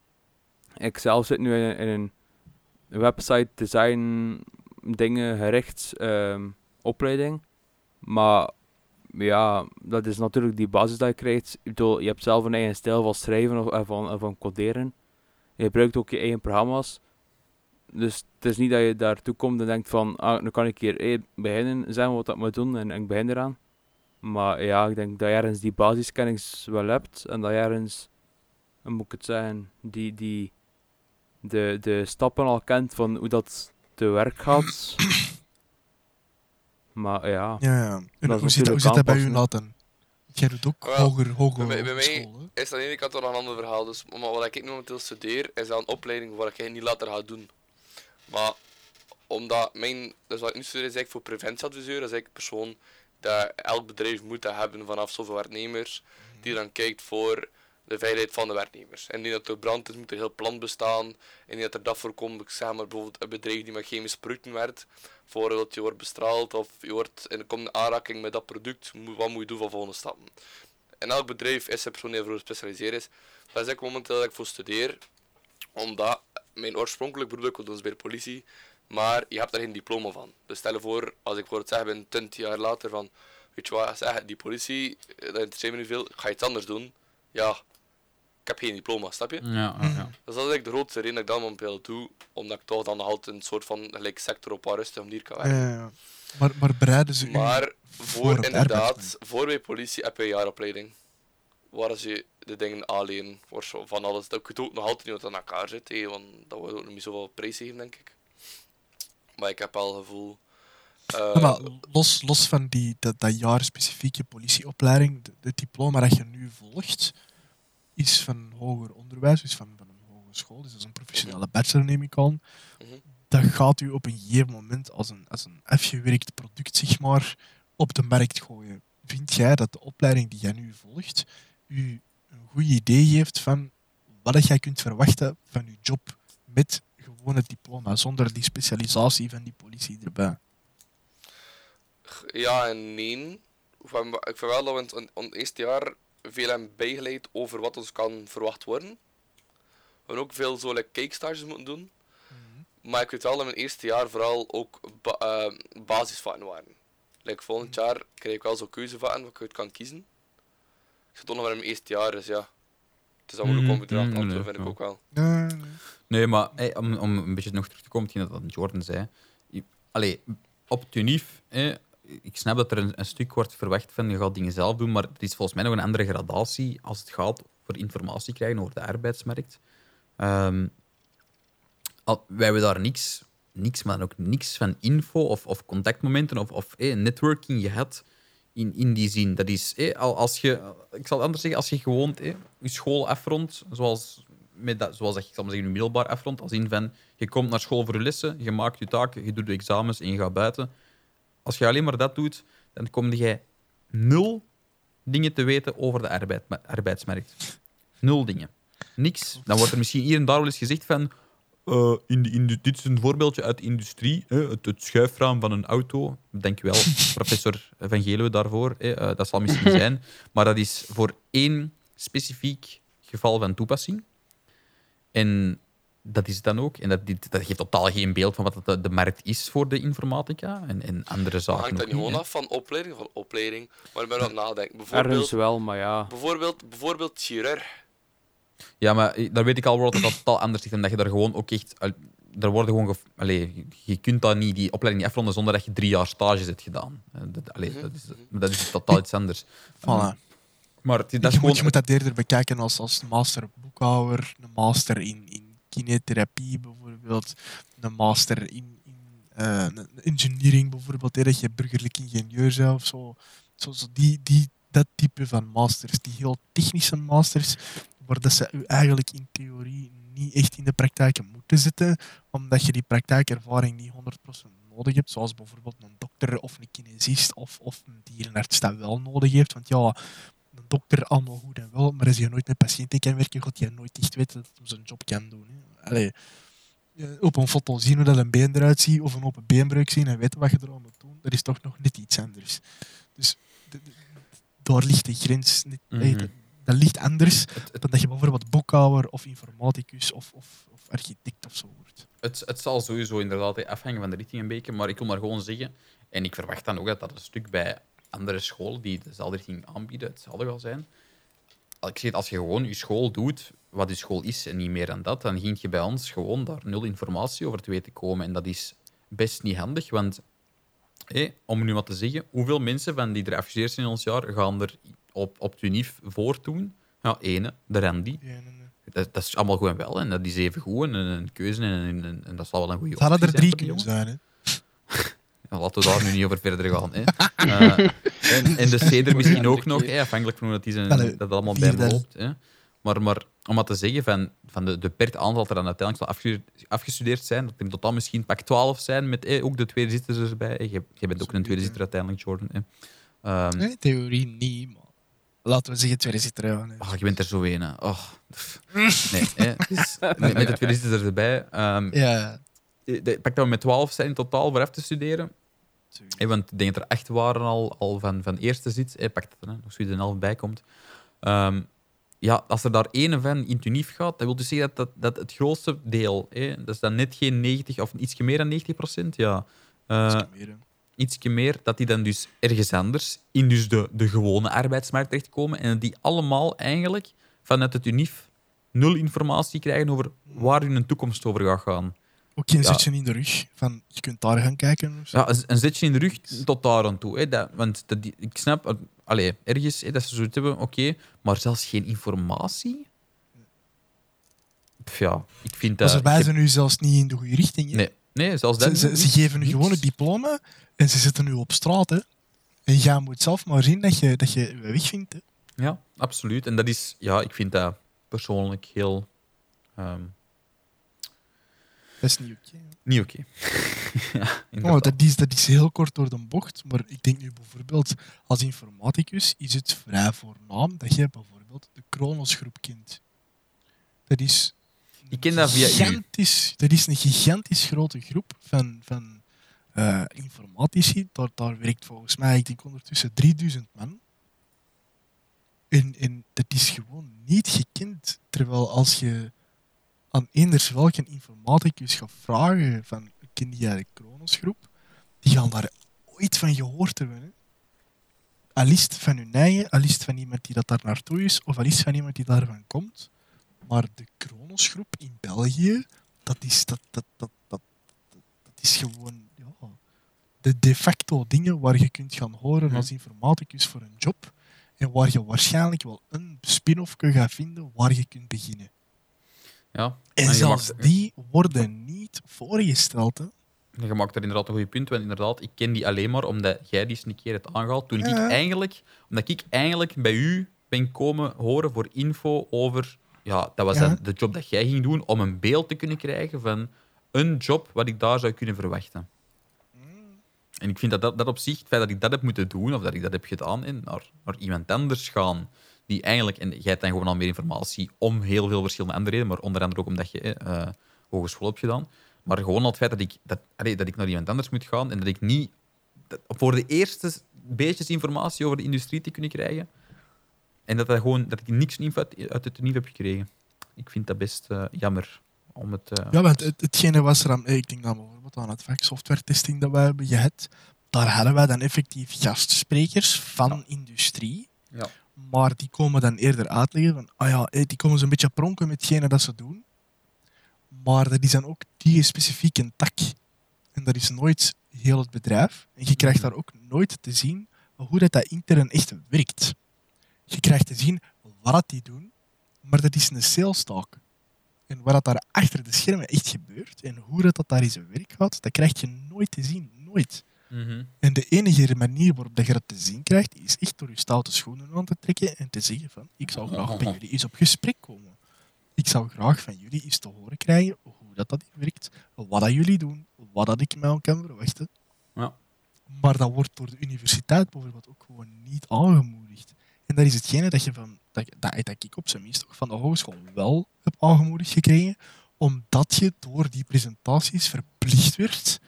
ik zelf zit nu in, in een website design dingen gericht ehm, opleiding. Maar ja, dat is natuurlijk die basis dat je krijgt. Ik bedoel, je hebt zelf een eigen stijl van schrijven of eh, van, eh, van coderen. Je gebruikt ook je eigen programma's. Dus het is niet dat je daartoe komt en denkt van, ah, nu kan ik hier eh, beginnen, zeggen wat ik moet doen en, ik begin eraan. Maar ja, ik denk dat je ergens die basiskennis wel hebt en dat je ergens, moet ik het zeggen, die, die, de, de stappen al kent van hoe dat te werk gaat. (coughs) Maar ja, ja, ja. En Dat is hoe zit, hoe zit dat bij u. Nathan? Jij doet ook hoger, hoger bij mij- bij mij- school? Is aan de ene kant wel een ander verhaal. Dus, maar wat ik nu momenteel studeer, is een opleiding waar ik niet later ga doen. Maar omdat mijn, dus wat ik nu studeer is eigenlijk voor preventieadviseur, dat is eigenlijk een persoon dat elk bedrijf moet hebben vanaf zoveel werknemers, die dan kijkt voor de veiligheid van de werknemers. En niet dat er brand is, moet er heel plan bestaan. En niet dat er dat voorkomt, ik zeg maar bijvoorbeeld een bedrijf die met chemische producten werkt, voordat je wordt bestraald of je wordt in aanraking met dat product, wat moet je doen van volgende stappen. In elk bedrijf is er persoon die ervoor gespecialiseerd is. Dat is ik momenteel dat ik voor studeer, omdat mijn oorspronkelijk bedoel ik dus bij de politie, maar je hebt daar geen diploma van. Dus stel je voor, als ik voor het zeggen ben 20 jaar later van, weet je wat, die politie, dat interesseert me niet veel, ga iets anders doen. Ja, heb geen diploma, snap je? Ja, ja, ja. Dus dat is eigenlijk de grootste reden dat ik dat momenteel doe, omdat ik toch dan nog altijd een soort van gelijk sector op waar rustig om hier kan werken. Ja, ja. Maar, maar bereiden ze Maar voor inderdaad, voor bij politie heb je een jaaropleiding. Waar ze de dingen aanleren voor van alles. Dat ik ook nog altijd niet wat aan elkaar zit, hé, want dat wordt ook nog niet zoveel prijs geven, denk ik. Maar ik heb wel het gevoel. eh, Ja, maar los, los van die, dat, dat jaar specifieke politieopleiding, de- het diploma dat je nu volgt, is van hoger onderwijs, is van, van een hogeschool, dus dat is een professionele bachelor neem ik aan. Mhm. Dat gaat u op een gegeven moment als een, als een afgewerkt product zeg maar, op de markt gooien. Vind jij dat de opleiding die jij nu volgt u een goed idee geeft van wat jij kunt verwachten van je job met gewoon het diploma, zonder die specialisatie van die politie erbij? Ja en nee. Ik vind wel dat we in het eerste jaar veel hebben bijgeleid over wat ons kan verwacht worden. We hebben ook veel zo like, kijkstages moeten doen. Maar ik weet wel dat mijn eerste jaar vooral ook ba eh, basisvakken waren. Like, volgend jaar krijg ik wel zo keuzevakken wat ik uit kan kiezen. Ik zit toch nog maar in mijn eerste jaar, dus ja. Het is dan moeilijk om Mhm, mhm, te nee, vind ik ja. ook wel. Nee, nee. Nee, maar hey, om, om een beetje nog terug te komen, dat Jordan zei. Allee, op het ik snap dat er een, stuk wordt verwacht van je gaat dingen zelf doen, maar er is volgens mij nog een andere gradatie als het gaat voor informatie krijgen over de arbeidsmarkt. Ehm, wij hebben daar niks, niks, maar ook niks van info of, of contactmomenten of, of hey, networking gehad in, in die zin. Dat is, al als je, ik zal het anders zeggen, als je gewoon hey, je school afrondt, zoals, met dat, zoals ik zal maar zeggen, je middelbaar afrondt, als in van, je komt naar school voor je lessen, je maakt je taken, je doet de examens en je gaat buiten. Als je alleen maar dat doet, dan kom je nul dingen te weten over de arbeid, arbeidsmarkt. Nul dingen. Niks. Dan wordt er misschien hier en daar wel eens gezegd van... eh, in de, in dit is een voorbeeldje uit de industrie. Hè, het, het schuifraam van een auto. Dank wel, (laughs) professor Van Geluwe, daarvoor. Hè, eh, dat zal misschien zijn. Maar dat is voor één specifiek geval van toepassing. En dat is het dan ook. En dat, dat geeft totaal geen beeld van wat de, de markt is voor de informatica en, en andere Maar zaken. hangt dat niet gewoon af van opleiding? Van opleiding. Maar ik ben aan het nadenken. (laughs) ergens Bijvoorbeeld, wel, maar ja. bijvoorbeeld, bijvoorbeeld chirurg. Ja, maar eh, daar weet ik al wel dat dat totaal anders is. En dat je daar gewoon ook echt... Daar worden gewoon... gef- Allee, je kunt dat niet, die opleiding niet afronden zonder dat je drie jaar stages hebt gedaan. Eh, Dat, allee, Mhm, dat, is, dat is totaal iets anders. Voilà. Maar het, dat je, is moet, gewoon... je moet dat eerder bekijken als, als master boekhouder, een master in, in kinetherapie bijvoorbeeld, een master in, in eh, engineering bijvoorbeeld, dat je burgerlijk ingenieur bent zo. zo, zo die, die, dat type van masters, die heel technische masters, waar dat ze u eigenlijk in theorie niet echt in de praktijk moeten zitten, omdat je die praktijkervaring niet 100% nodig hebt, zoals bijvoorbeeld een dokter of een kinesist of, of een dierenarts dat wel nodig heeft. Want ja, dokter allemaal goed en wel, maar als je nooit met patiënten kan werken, gaat je nooit echt weten dat hij zijn job kan doen. Hè. Allee, op een foto zien hoe dat een been eruit ziet, of een open beenbreuk zien en weten wat je er aan moet doen, dat is toch nog net iets anders. Dus de- de- daar ligt de grens. Niet, Mhm. dat, dat ligt anders dan dat je bijvoorbeeld boekhouder of informaticus of, of, of architect of zo wordt. het, het zal sowieso inderdaad afhangen van de richting een beetje, maar ik wil maar gewoon zeggen, en ik verwacht dan ook dat dat een stuk bij andere scholen die dezelfde richting aanbieden, hetzelfde zal zijn. Als Ik zeg, het, als je gewoon je school doet, wat je school is en niet meer dan dat, dan ging je bij ons gewoon daar nul informatie over te weten komen. En dat is best niet handig, want hé, om nu wat te zeggen, hoeveel mensen van die er afgestudeerd zijn in ons jaar gaan er op, op het UNIF voortdoen? Ja, ene, de Randy. Ja, Dat, dat is allemaal goed en wel. En dat is even goed en een keuze en, en, en dat zal wel een goede Het hadden er optie drie zijn kunnen voor die zijn. Hè. Laten we daar nu niet over verder gaan. Hè. (laughs) Eh, en, en de ceder misschien ook nog, hè, afhankelijk van hoe dat, is en, Allee, dat allemaal bij dan. loopt. Hè. Maar, maar om wat te zeggen van, van de, de beperkt aantal dat er dan uiteindelijk zal afgestudeerd, afgestudeerd zijn, dat er in totaal misschien pak 12 zijn, met hè, ook de tweede zitters erbij. Je bent ook een tweede zitter uiteindelijk, Jordan. Hè. Nee, theorie niet, maar laten we zeggen tweede zitten. Ja, nee. oh, je bent er zo een. hè. Oh, (laughs) nee. Dus, met, met de tweede zitters erbij. ehm, Ja, pak dat we met 12 zijn in totaal voor af te studeren. Hey, want ik denk dat er echt waren al, al van, van eerste zit. Hey, pak dat er, nog zoiets een half bij komt. Ehm, ja, als er daar één van in het unief gaat, dat wil dus zeggen dat, dat, dat het grootste deel, hè, dat is dan net geen 90 of ietsje meer dan 90 procent, ja. Eh, ietsje meer, dat die dan dus ergens anders in dus de, de gewone arbeidsmarkt terechtkomen en die allemaal eigenlijk vanuit het unief nul informatie krijgen over waar hun toekomst over gaat gaan. Ook geen Ja. zetje in de rug. Van, je kunt daar gaan kijken. Ja, een, zetje in de rug tot daar aan toe. Hè, dat, want dat, ik snap, allee, ergens hè, dat ze zoiets hebben, oké, maar zelfs geen informatie? Pff, ja, ik vind dat... ze wijzen nu zelfs niet in de goede richting. hè. Nee, nee, zelfs Ze, dat ze, geven nu gewoon een diploma en ze zitten nu op straat. Hè. En jij moet zelf maar zien dat je dat je je weg vindt. Hè. Ja, absoluut. En dat is, ja, ik vind dat persoonlijk heel... ehm, Dat is niet oké. niet oké. (laughs) ja, Oh, dat, is, dat is heel kort door de bocht, maar ik denk nu bijvoorbeeld als informaticus is het vrij voornaam dat je bijvoorbeeld de Kronosgroep kent. Dat is, Ik ken dat via u. gigantisch, dat is een gigantisch grote groep van, van eh, informatici. Daar, daar werkt volgens mij, ik denk ondertussen 3000 man. En, en dat is gewoon niet gekend. Terwijl als je aan eenders welke informaticus gaat vragen van ken jij de Kronosgroep, die gaan daar ooit van gehoord hebben. Hè? Al is het van hun eigen, al is het van iemand die dat daar naartoe is, of al is het van iemand die daarvan komt. Maar de Kronosgroep in België, dat is, dat, dat, dat, dat, dat, is gewoon ja, de de facto dingen waar je kunt gaan horen Mhm. als informaticus voor een job. En waar je waarschijnlijk wel een spin-off gaat vinden waar je kunt beginnen. Ja. En zelfs die worden niet voorgesteld. Hè. Je maakt daar inderdaad een goed punt, want inderdaad, ik ken die alleen maar omdat jij die eens een keer hebt aangehaald. Toen ik eigenlijk, omdat ik eigenlijk bij u ben komen horen voor info over, ja, dat was Ja. dan de job dat jij ging doen, om een beeld te kunnen krijgen van een job wat ik daar zou kunnen verwachten. En ik vind dat, dat dat op zich, het feit dat ik dat heb moeten doen, of dat ik dat heb gedaan, en naar, naar iemand anders gaan, die eigenlijk, en jij hebt dan gewoon al meer informatie om heel veel verschillende andere redenen, maar onder andere ook omdat je eh, hogeschool hebt gedaan. Maar gewoon al het feit dat ik, dat, allee, dat ik naar iemand anders moet gaan en dat ik niet dat- voor de eerste beetjes informatie over de industrie te kunnen krijgen. En dat, dat, gewoon, dat ik niks uit, uit het nieuw heb gekregen. Ik vind dat best eh, jammer. Om het, eh, Ja, want het, hetgene was er aan, ik denk dan bijvoorbeeld aan het vak software testing dat wij hebben gehad, daar hadden wij dan effectief gastsprekers van industrie. Ja. Maar die komen dan eerder uitleggen van, ah ja, eh, die komen zo'n beetje pronken met hetgene dat ze doen. Maar dat is dan ook die specifieke tak. En dat is nooit heel het bedrijf. En je krijgt daar ook nooit te zien hoe dat, dat intern echt werkt. Je krijgt te zien wat die doen, maar dat is een sales talk. En wat daar achter de schermen echt gebeurt en hoe dat, dat daar in zijn werk gaat, dat krijg je nooit te zien. Nooit. Mhm. En de enige manier waarop dat je dat te zien krijgt, is echt door je stoute schoenen aan te trekken en te zeggen van, ik zou graag bij jullie eens op gesprek komen. Ik zou graag van jullie eens te horen krijgen hoe dat, dat werkt, wat dat jullie doen, wat dat ik mij kan verwachten. Ja. Maar dat wordt door de universiteit bijvoorbeeld ook gewoon niet aangemoedigd. En dat is hetgene dat, je van, dat, dat, dat ik op zijn minst van de hogeschool wel heb aangemoedigd gekregen, omdat je door die presentaties verplicht werd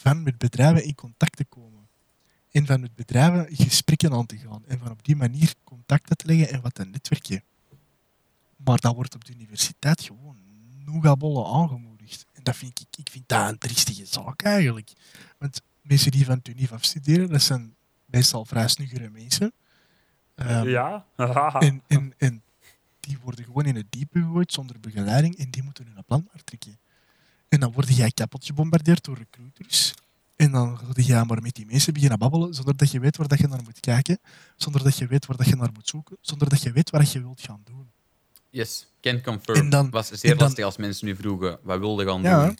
van met bedrijven in contact te komen. En van met bedrijven gesprekken aan te gaan. En van op die manier contacten te leggen en wat te netwerken. Maar dat wordt op de universiteit gewoon noegabolle aangemoedigd. En dat vind ik, ik vind dat een triestige zaak eigenlijk. Want mensen die van het afstuderen, dat zijn meestal vrij snuggere mensen. Ehm, ja? (laughs) en, en, en die worden gewoon in het diepe gegooid zonder begeleiding en die moeten hun plan maar trekken. En dan word jij kapot gebombardeerd door recruiters. En dan ga je maar met die mensen beginnen babbelen zonder dat je weet waar dat je naar moet kijken, zonder dat je weet waar dat je naar moet zoeken, zonder dat je weet wat je wilt gaan doen. Yes, can confirm. En dan- Het was zeer dan- lastig als mensen nu vroegen wat wilde gaan Ja, doen.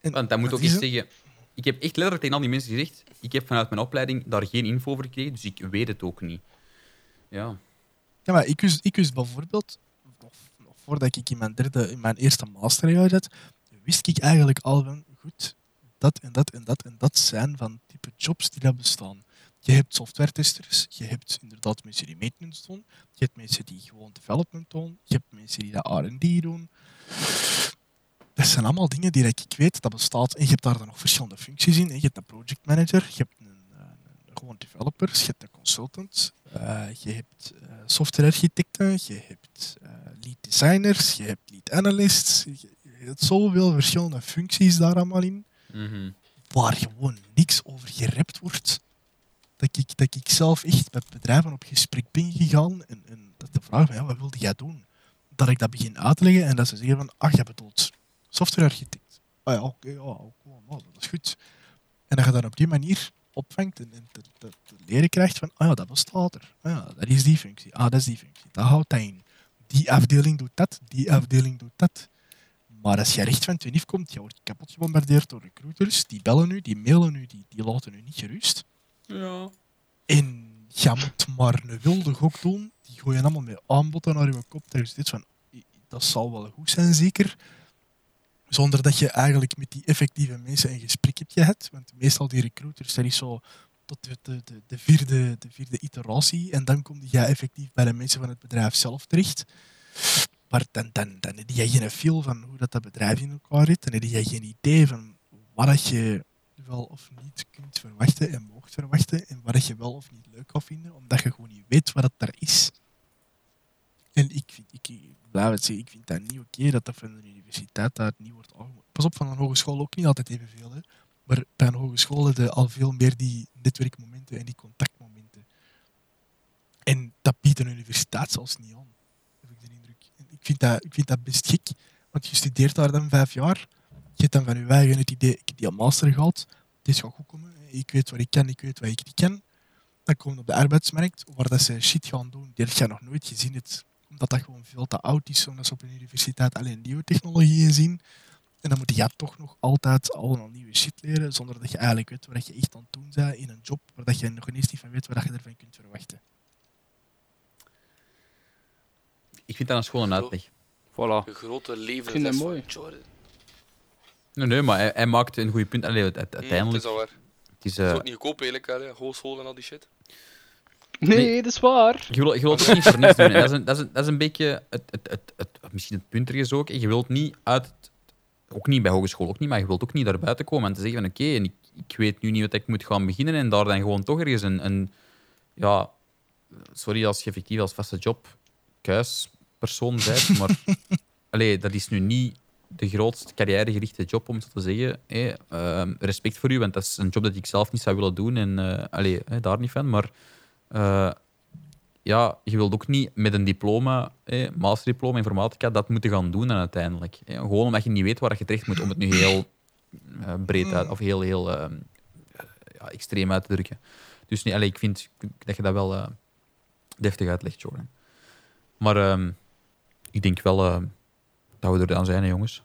En Want dat moet ook eens het. zeggen. Ik heb echt letterlijk tegen al die mensen gezegd: ik heb vanuit mijn opleiding daar geen info over gekregen, dus ik weet het ook niet. Ja. Ja, maar ik wist, ik wist bijvoorbeeld, nog, nog voordat ik in mijn, derde, in mijn eerste masterjaar zat, wist ik eigenlijk al van, goed, dat en dat en dat en dat zijn van type jobs die daar bestaan. Je hebt software-testers, je hebt inderdaad mensen die maintenance doen, je hebt mensen die gewoon development doen, je hebt mensen die dat R&D doen. Dat zijn allemaal dingen die ik weet dat bestaat. En je hebt daar dan nog verschillende functies in. Je hebt een project manager, je hebt een, een gewoon developers, je hebt een consultant, eh, je hebt eh, softwarearchitecten, je hebt eh, lead designers, je hebt lead analysts. Je, zoveel verschillende functies daar allemaal in, Mhm. waar gewoon niks over gerept wordt. Dat ik, dat ik zelf echt met bedrijven op gesprek ben gegaan en, en dat de vraag van, ja, wat wilde jij doen? Dat ik dat begin uit te leggen en dat ze zeggen van, ach, jij bedoelt softwarearchitect. Ah ja, oké, ja, oké, nou, dat is goed. En dat je dan op die manier opvangt en, en te, te- te leren krijgt van, ah ja, dat bestaat er. Ah ja, dat is die functie. Ah, dat is die functie. Dat houdt dat in. Die afdeling doet dat, die afdeling doet dat. Maar als je recht van het unief komt, je wordt kapot gebombardeerd door recruiters. Die bellen nu, die mailen nu, die, die laten u niet gerust. Ja. En je moet maar een wilde gok doen. Die gooien allemaal met aanboden naar je kop. Is dit van, "I- dat zal wel goed zijn, zeker. Zonder dat je eigenlijk met die effectieve mensen een gesprek hebt gehad. Want meestal die recruiters, dat is zo tot de, de, de, de vierde, de vierde iteratie. En dan kom je effectief bij de mensen van het bedrijf zelf terecht. Maar dan, dan, dan heb je geen feel van hoe dat, dat bedrijf in elkaar zit. Dan heb je geen idee van wat je wel of niet kunt verwachten en moogt verwachten. En wat je wel of niet leuk gaat vinden, omdat je gewoon niet weet wat dat daar is. En ik, vind, ik, ik blijf het zeggen, ik vind dat niet oké dat dat van de universiteit daar niet wordt. Pas op, van een hogeschool ook niet altijd evenveel. Hè. Maar bij een hogeschool heb je al veel meer die netwerkmomenten en die contactmomenten. En dat biedt een universiteit zelfs niet aan, heb ik de indruk. En ik, vind dat, ik vind dat best gek, want je studeert daar dan vijf jaar. Je hebt dan van je eigen het idee, ik heb die master gehad, dit gaat goed komen. Ik weet wat ik kan, ik weet wat ik niet kan. Dan kom je op de arbeidsmarkt, waar dat ze shit gaan doen, die heb je nog nooit gezien hebt. Omdat dat gewoon veel te oud is, omdat ze op een universiteit alleen nieuwe technologieën zien. En dan moet je toch nog altijd allemaal nieuwe shit leren, zonder dat je eigenlijk weet wat je echt aan het doen bent in een job, waar je nog eens niet van weet wat je ervan kunt verwachten. Ik vind dat een schone uitleg. Voilà. Een grote Ik vind levensles dat van. Jordan. Nee, nee, maar hij, hij maakt een goede punt. Allee, Hm, uiteindelijk. het is al waar. Het is, Het is eh, ook niet goedkoop eigenlijk, hè. Hogeschool en al die shit. Nee, Nee. dat is waar. Je wil, je wilt ook niet voor niks doen. En dat, is een, dat, is een, dat is een beetje het, het, het, het, misschien het punt ergens ook. Je wilt niet uit, het- ook niet bij hogeschool, ook niet, maar je wilt ook niet daar buiten komen en te zeggen van oké, en ik, ik weet nu niet wat ik moet gaan beginnen en daar dan gewoon toch ergens een, een ja, sorry als je effectief als vaste job kuispersoon bent, (laughs) maar allee, dat is nu niet de grootst carrièregerichte job, om het zo te zeggen. Ehm, respect voor u, want dat is een job dat ik zelf niet zou willen doen en allee, hè, daar niet van, maar eh, ja, je wilt ook niet met een diploma, eh, masterdiploma informatica, dat moeten gaan doen dan uiteindelijk. Gewoon omdat je niet weet waar je terecht moet, om het nu heel eh, breed uit, of heel, heel eh, ja, extreem uit te drukken. Dus nee, allee, ik vind dat je dat wel deftig uitlegt, Jordan. Maar ehm, ik denk wel eh, dat we er dan zijn, hè, jongens.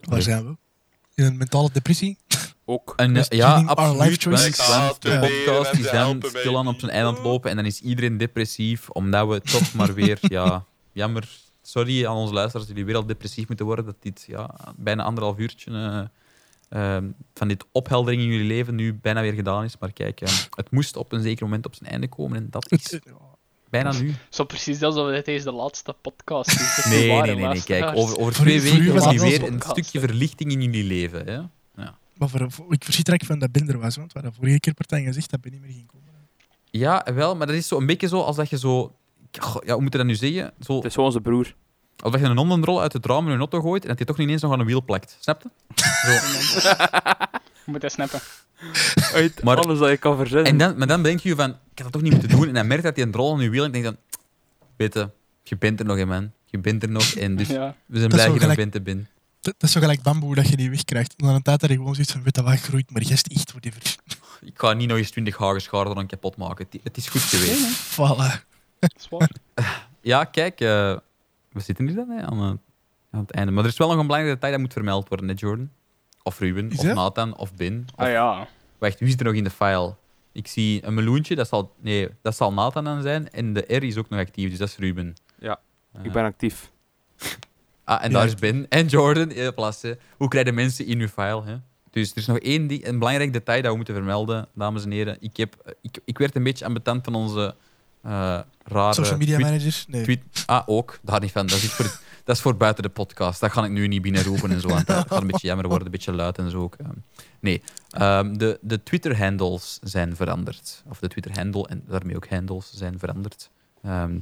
Waar zijn we? In een mentale depressie? Ook. En, Best ja, absoluut. de podcast helpen mij stilaan op zijn aan het lopen en dan is iedereen depressief, omdat we toch (laughs) maar weer, ja, jammer. Sorry aan onze luisteraars, jullie weer al depressief moeten worden, dat dit ja, bijna anderhalf uurtje eh, ehm, van dit opheldering in jullie leven nu bijna weer gedaan is. Maar kijk, ehm, het moest op een zeker moment op zijn einde komen en dat is. (laughs) bijna nu. Zo precies alsof dit deze de laatste podcast is. Nee, nee, nee. nee. Kijk, over, over twee weken was er wel weer een podcast, stukje hè. verlichting in jullie leven. Hè? Maar voor, voor- ik verschiet direct van dat Binder was, want we hadden vorige keer partij gezegd dat Ben niet meer ging komen. Ja, wel, maar dat is zo een beetje zo als dat je zo... Ja, hoe moet je dat nu zeggen? Zo, Het is gewoon zijn broer. als dat je een hondenrol uit het raam in een auto gooit en dat je toch niet eens nog aan een wiel plakt. Snap je? (laughs) Je moet dat snappen. (laughs) Uit Maar- alles dat je kan verzinnen. En dan, maar dan denk je van, ik had dat toch niet moeten doen. En dan merkt dat hij een rol aan je wiel en denk dan, Bitte, je bent er nog, hè, man. Je bent er nog en dus (laughs) Ja. we zijn Dat blij dat je bent te binnen. Dat, dat is zo gelijk bamboe dat je niet wegkrijgt. En dan een tijd dat je gewoon zoiets van, weet dat wat groeit, maar gest echt, whatever. (laughs) Ik ga niet nog eens 20 hagelscharen dan kapot maken. Het, het is goed geweest. Voilà. Dat is waar. Ja, kijk, eh, we zitten hier dan hè, aan, eh, aan het einde. Maar er is wel nog een belangrijke detail dat moet vermeld worden, hè, Jordan? Of Ruben, Is of? Nathan, of Ben. Of... Ah ja. Wacht, wie is er nog in de file? Ik zie een meloentje, dat zal, nee, dat zal Nathan dan zijn. En de R is ook nog actief, dus dat is Ruben. Ja, Eh, Ik ben actief. Ah, en Ja. daar is Ben en Jordan in de plassen. Hoe krijgen mensen in uw file? Hè? Dus er is nog één ding, een belangrijk detail dat we moeten vermelden, dames en heren. Ik, heb, ik, ik werd een beetje ambetant van onze eh rare... Social media tweet- manager? Nee. tweet- Ah, ook. Daar niet van. Dat is, voor, dat is voor buiten de podcast. Dat ga ik nu niet binnenroepen en zo. Want dat gaat een beetje jammer worden, een beetje luid en zo ook. Ehm, Nee. Ehm, de de Twitter-handles zijn veranderd. Of de Twitter-handle en daarmee ook handles zijn veranderd. Ehm,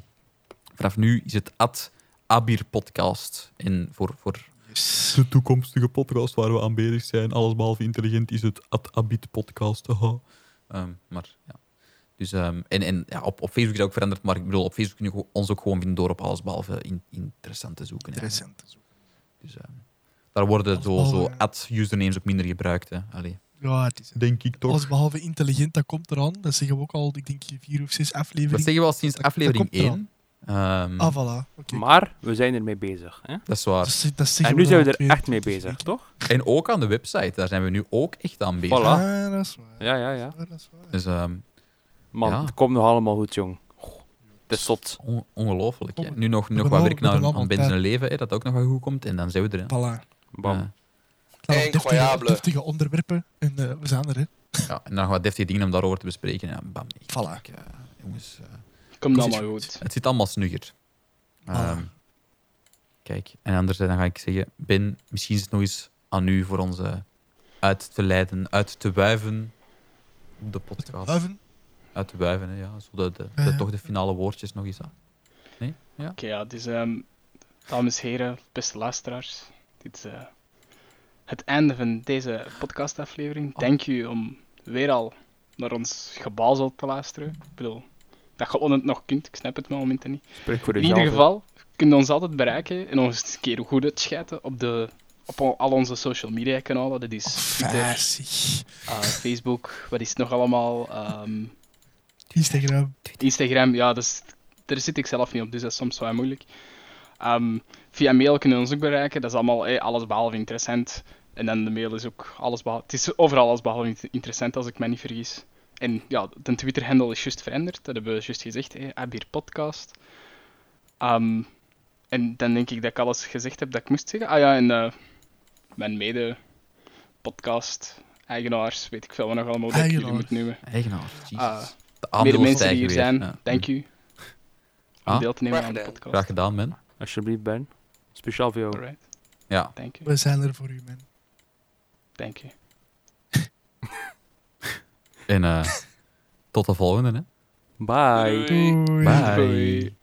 vanaf nu is het at Abir Podcast. En voor, voor Yes. de toekomstige podcast waar we aan bezig zijn, alles behalve intelligent, is het at Abit Podcast. Maar ja. Dus, ehm, en en ja, op, op Facebook is dat ook veranderd, maar ik bedoel, op Facebook kun je ons ook gewoon vinden door op alles behalve in, interessant te zoeken. hè. Interessant. Dus, ehm, daar worden zo, zo ad-usernames ook minder gebruikt. Hè. Allee, Ja, het is denk ik toch. alles behalve intelligent, dat komt eraan. Dat zeggen we ook al, ik denk, vier of zes Dat afleveringen. zeggen we al sinds Dat- dat aflevering eraan. 1. Ehm, Ah, voilà. Oké. Maar we zijn ermee bezig. Hè? dat is waar. Dat, dat En nu zijn we er twee- echt mee bezig, toch? En ook aan de website, daar zijn we nu ook echt aan bezig. Voilà. Ah, dat is waar. Ja, ja, ja. Dat is waar, dat is waar. Dus ehm, Man, Ja. het komt nog allemaal goed, jong. Het is zot. on- ongelooflijk. hè. Nu nog, nu nog wat werk naar, aan Ben tijd. zijn leven, hè, dat ook nog wat goed komt. En dan zijn we er. Hè. Voilà. Bam. Ja. Nou, deftige, deftige onderwerpen en eh, we zijn er, hè. Ja, en dan nog wat deftige dingen om daarover te bespreken. Ja, bam. Ik, Voilà. ik, eh, jongens, Komt Precies. allemaal goed. het zit allemaal snugger. Ehm, kijk, en anders dan ga ik zeggen, Ben, misschien is het nog eens aan u voor ons eh, uit te leiden, uit te wuiven op de podcast. Wuiven. Uit te wuiven, hè, ja. Zo de, toch de finale woordjes nog eens aan. Nee? Ja? Oké, ja, dus ehm, dames en heren, beste luisteraars. Dit is eh, het einde van deze podcastaflevering. Dank u om weer al naar ons gebazel te luisteren. Ik bedoel, dat je het nog kunt, ik snap het wel momenten niet. Spreek voor In ieder geval, kun je ons altijd bereiken en ons een keer goed uitschijten op, de, op al- onze social media kanalen. Dat is Twitter, eh, Facebook, wat is het nog allemaal? Ehm, Instagram. Instagram, ja, dus, daar zit ik zelf niet op, dus dat is soms wel moeilijk. Ehm, via mail kunnen we ons ook bereiken, dat is allemaal eh, alles behalve interessant. En dan de mail is ook alles behalve... Het is overal alles behalve int- interessant, als ik me niet vergis. En ja, de Twitter-handle is juist veranderd, dat hebben we juist gezegd, hè, Abir Podcast. Ehm, en dan denk ik dat ik alles gezegd heb dat ik moest zeggen. Ah ja, en eh, mijn mede-podcast, eigenaars, weet ik veel wat nog allemaal dat ik jullie moet noemen. Eigenaar. Jezus. Ah, de meer aandelen mensen die hier weer. zijn, Ja. dank u. Om Ah, deel te nemen graag aan de gedaan. podcast. Graag gedaan, man. Alsjeblieft, Ben. Speciaal voor jou. Alright, Ja. dank u. We zijn er voor u, man. Dank u. En eh, tot de volgende, hè. Bye. Doei. Bye. Doei.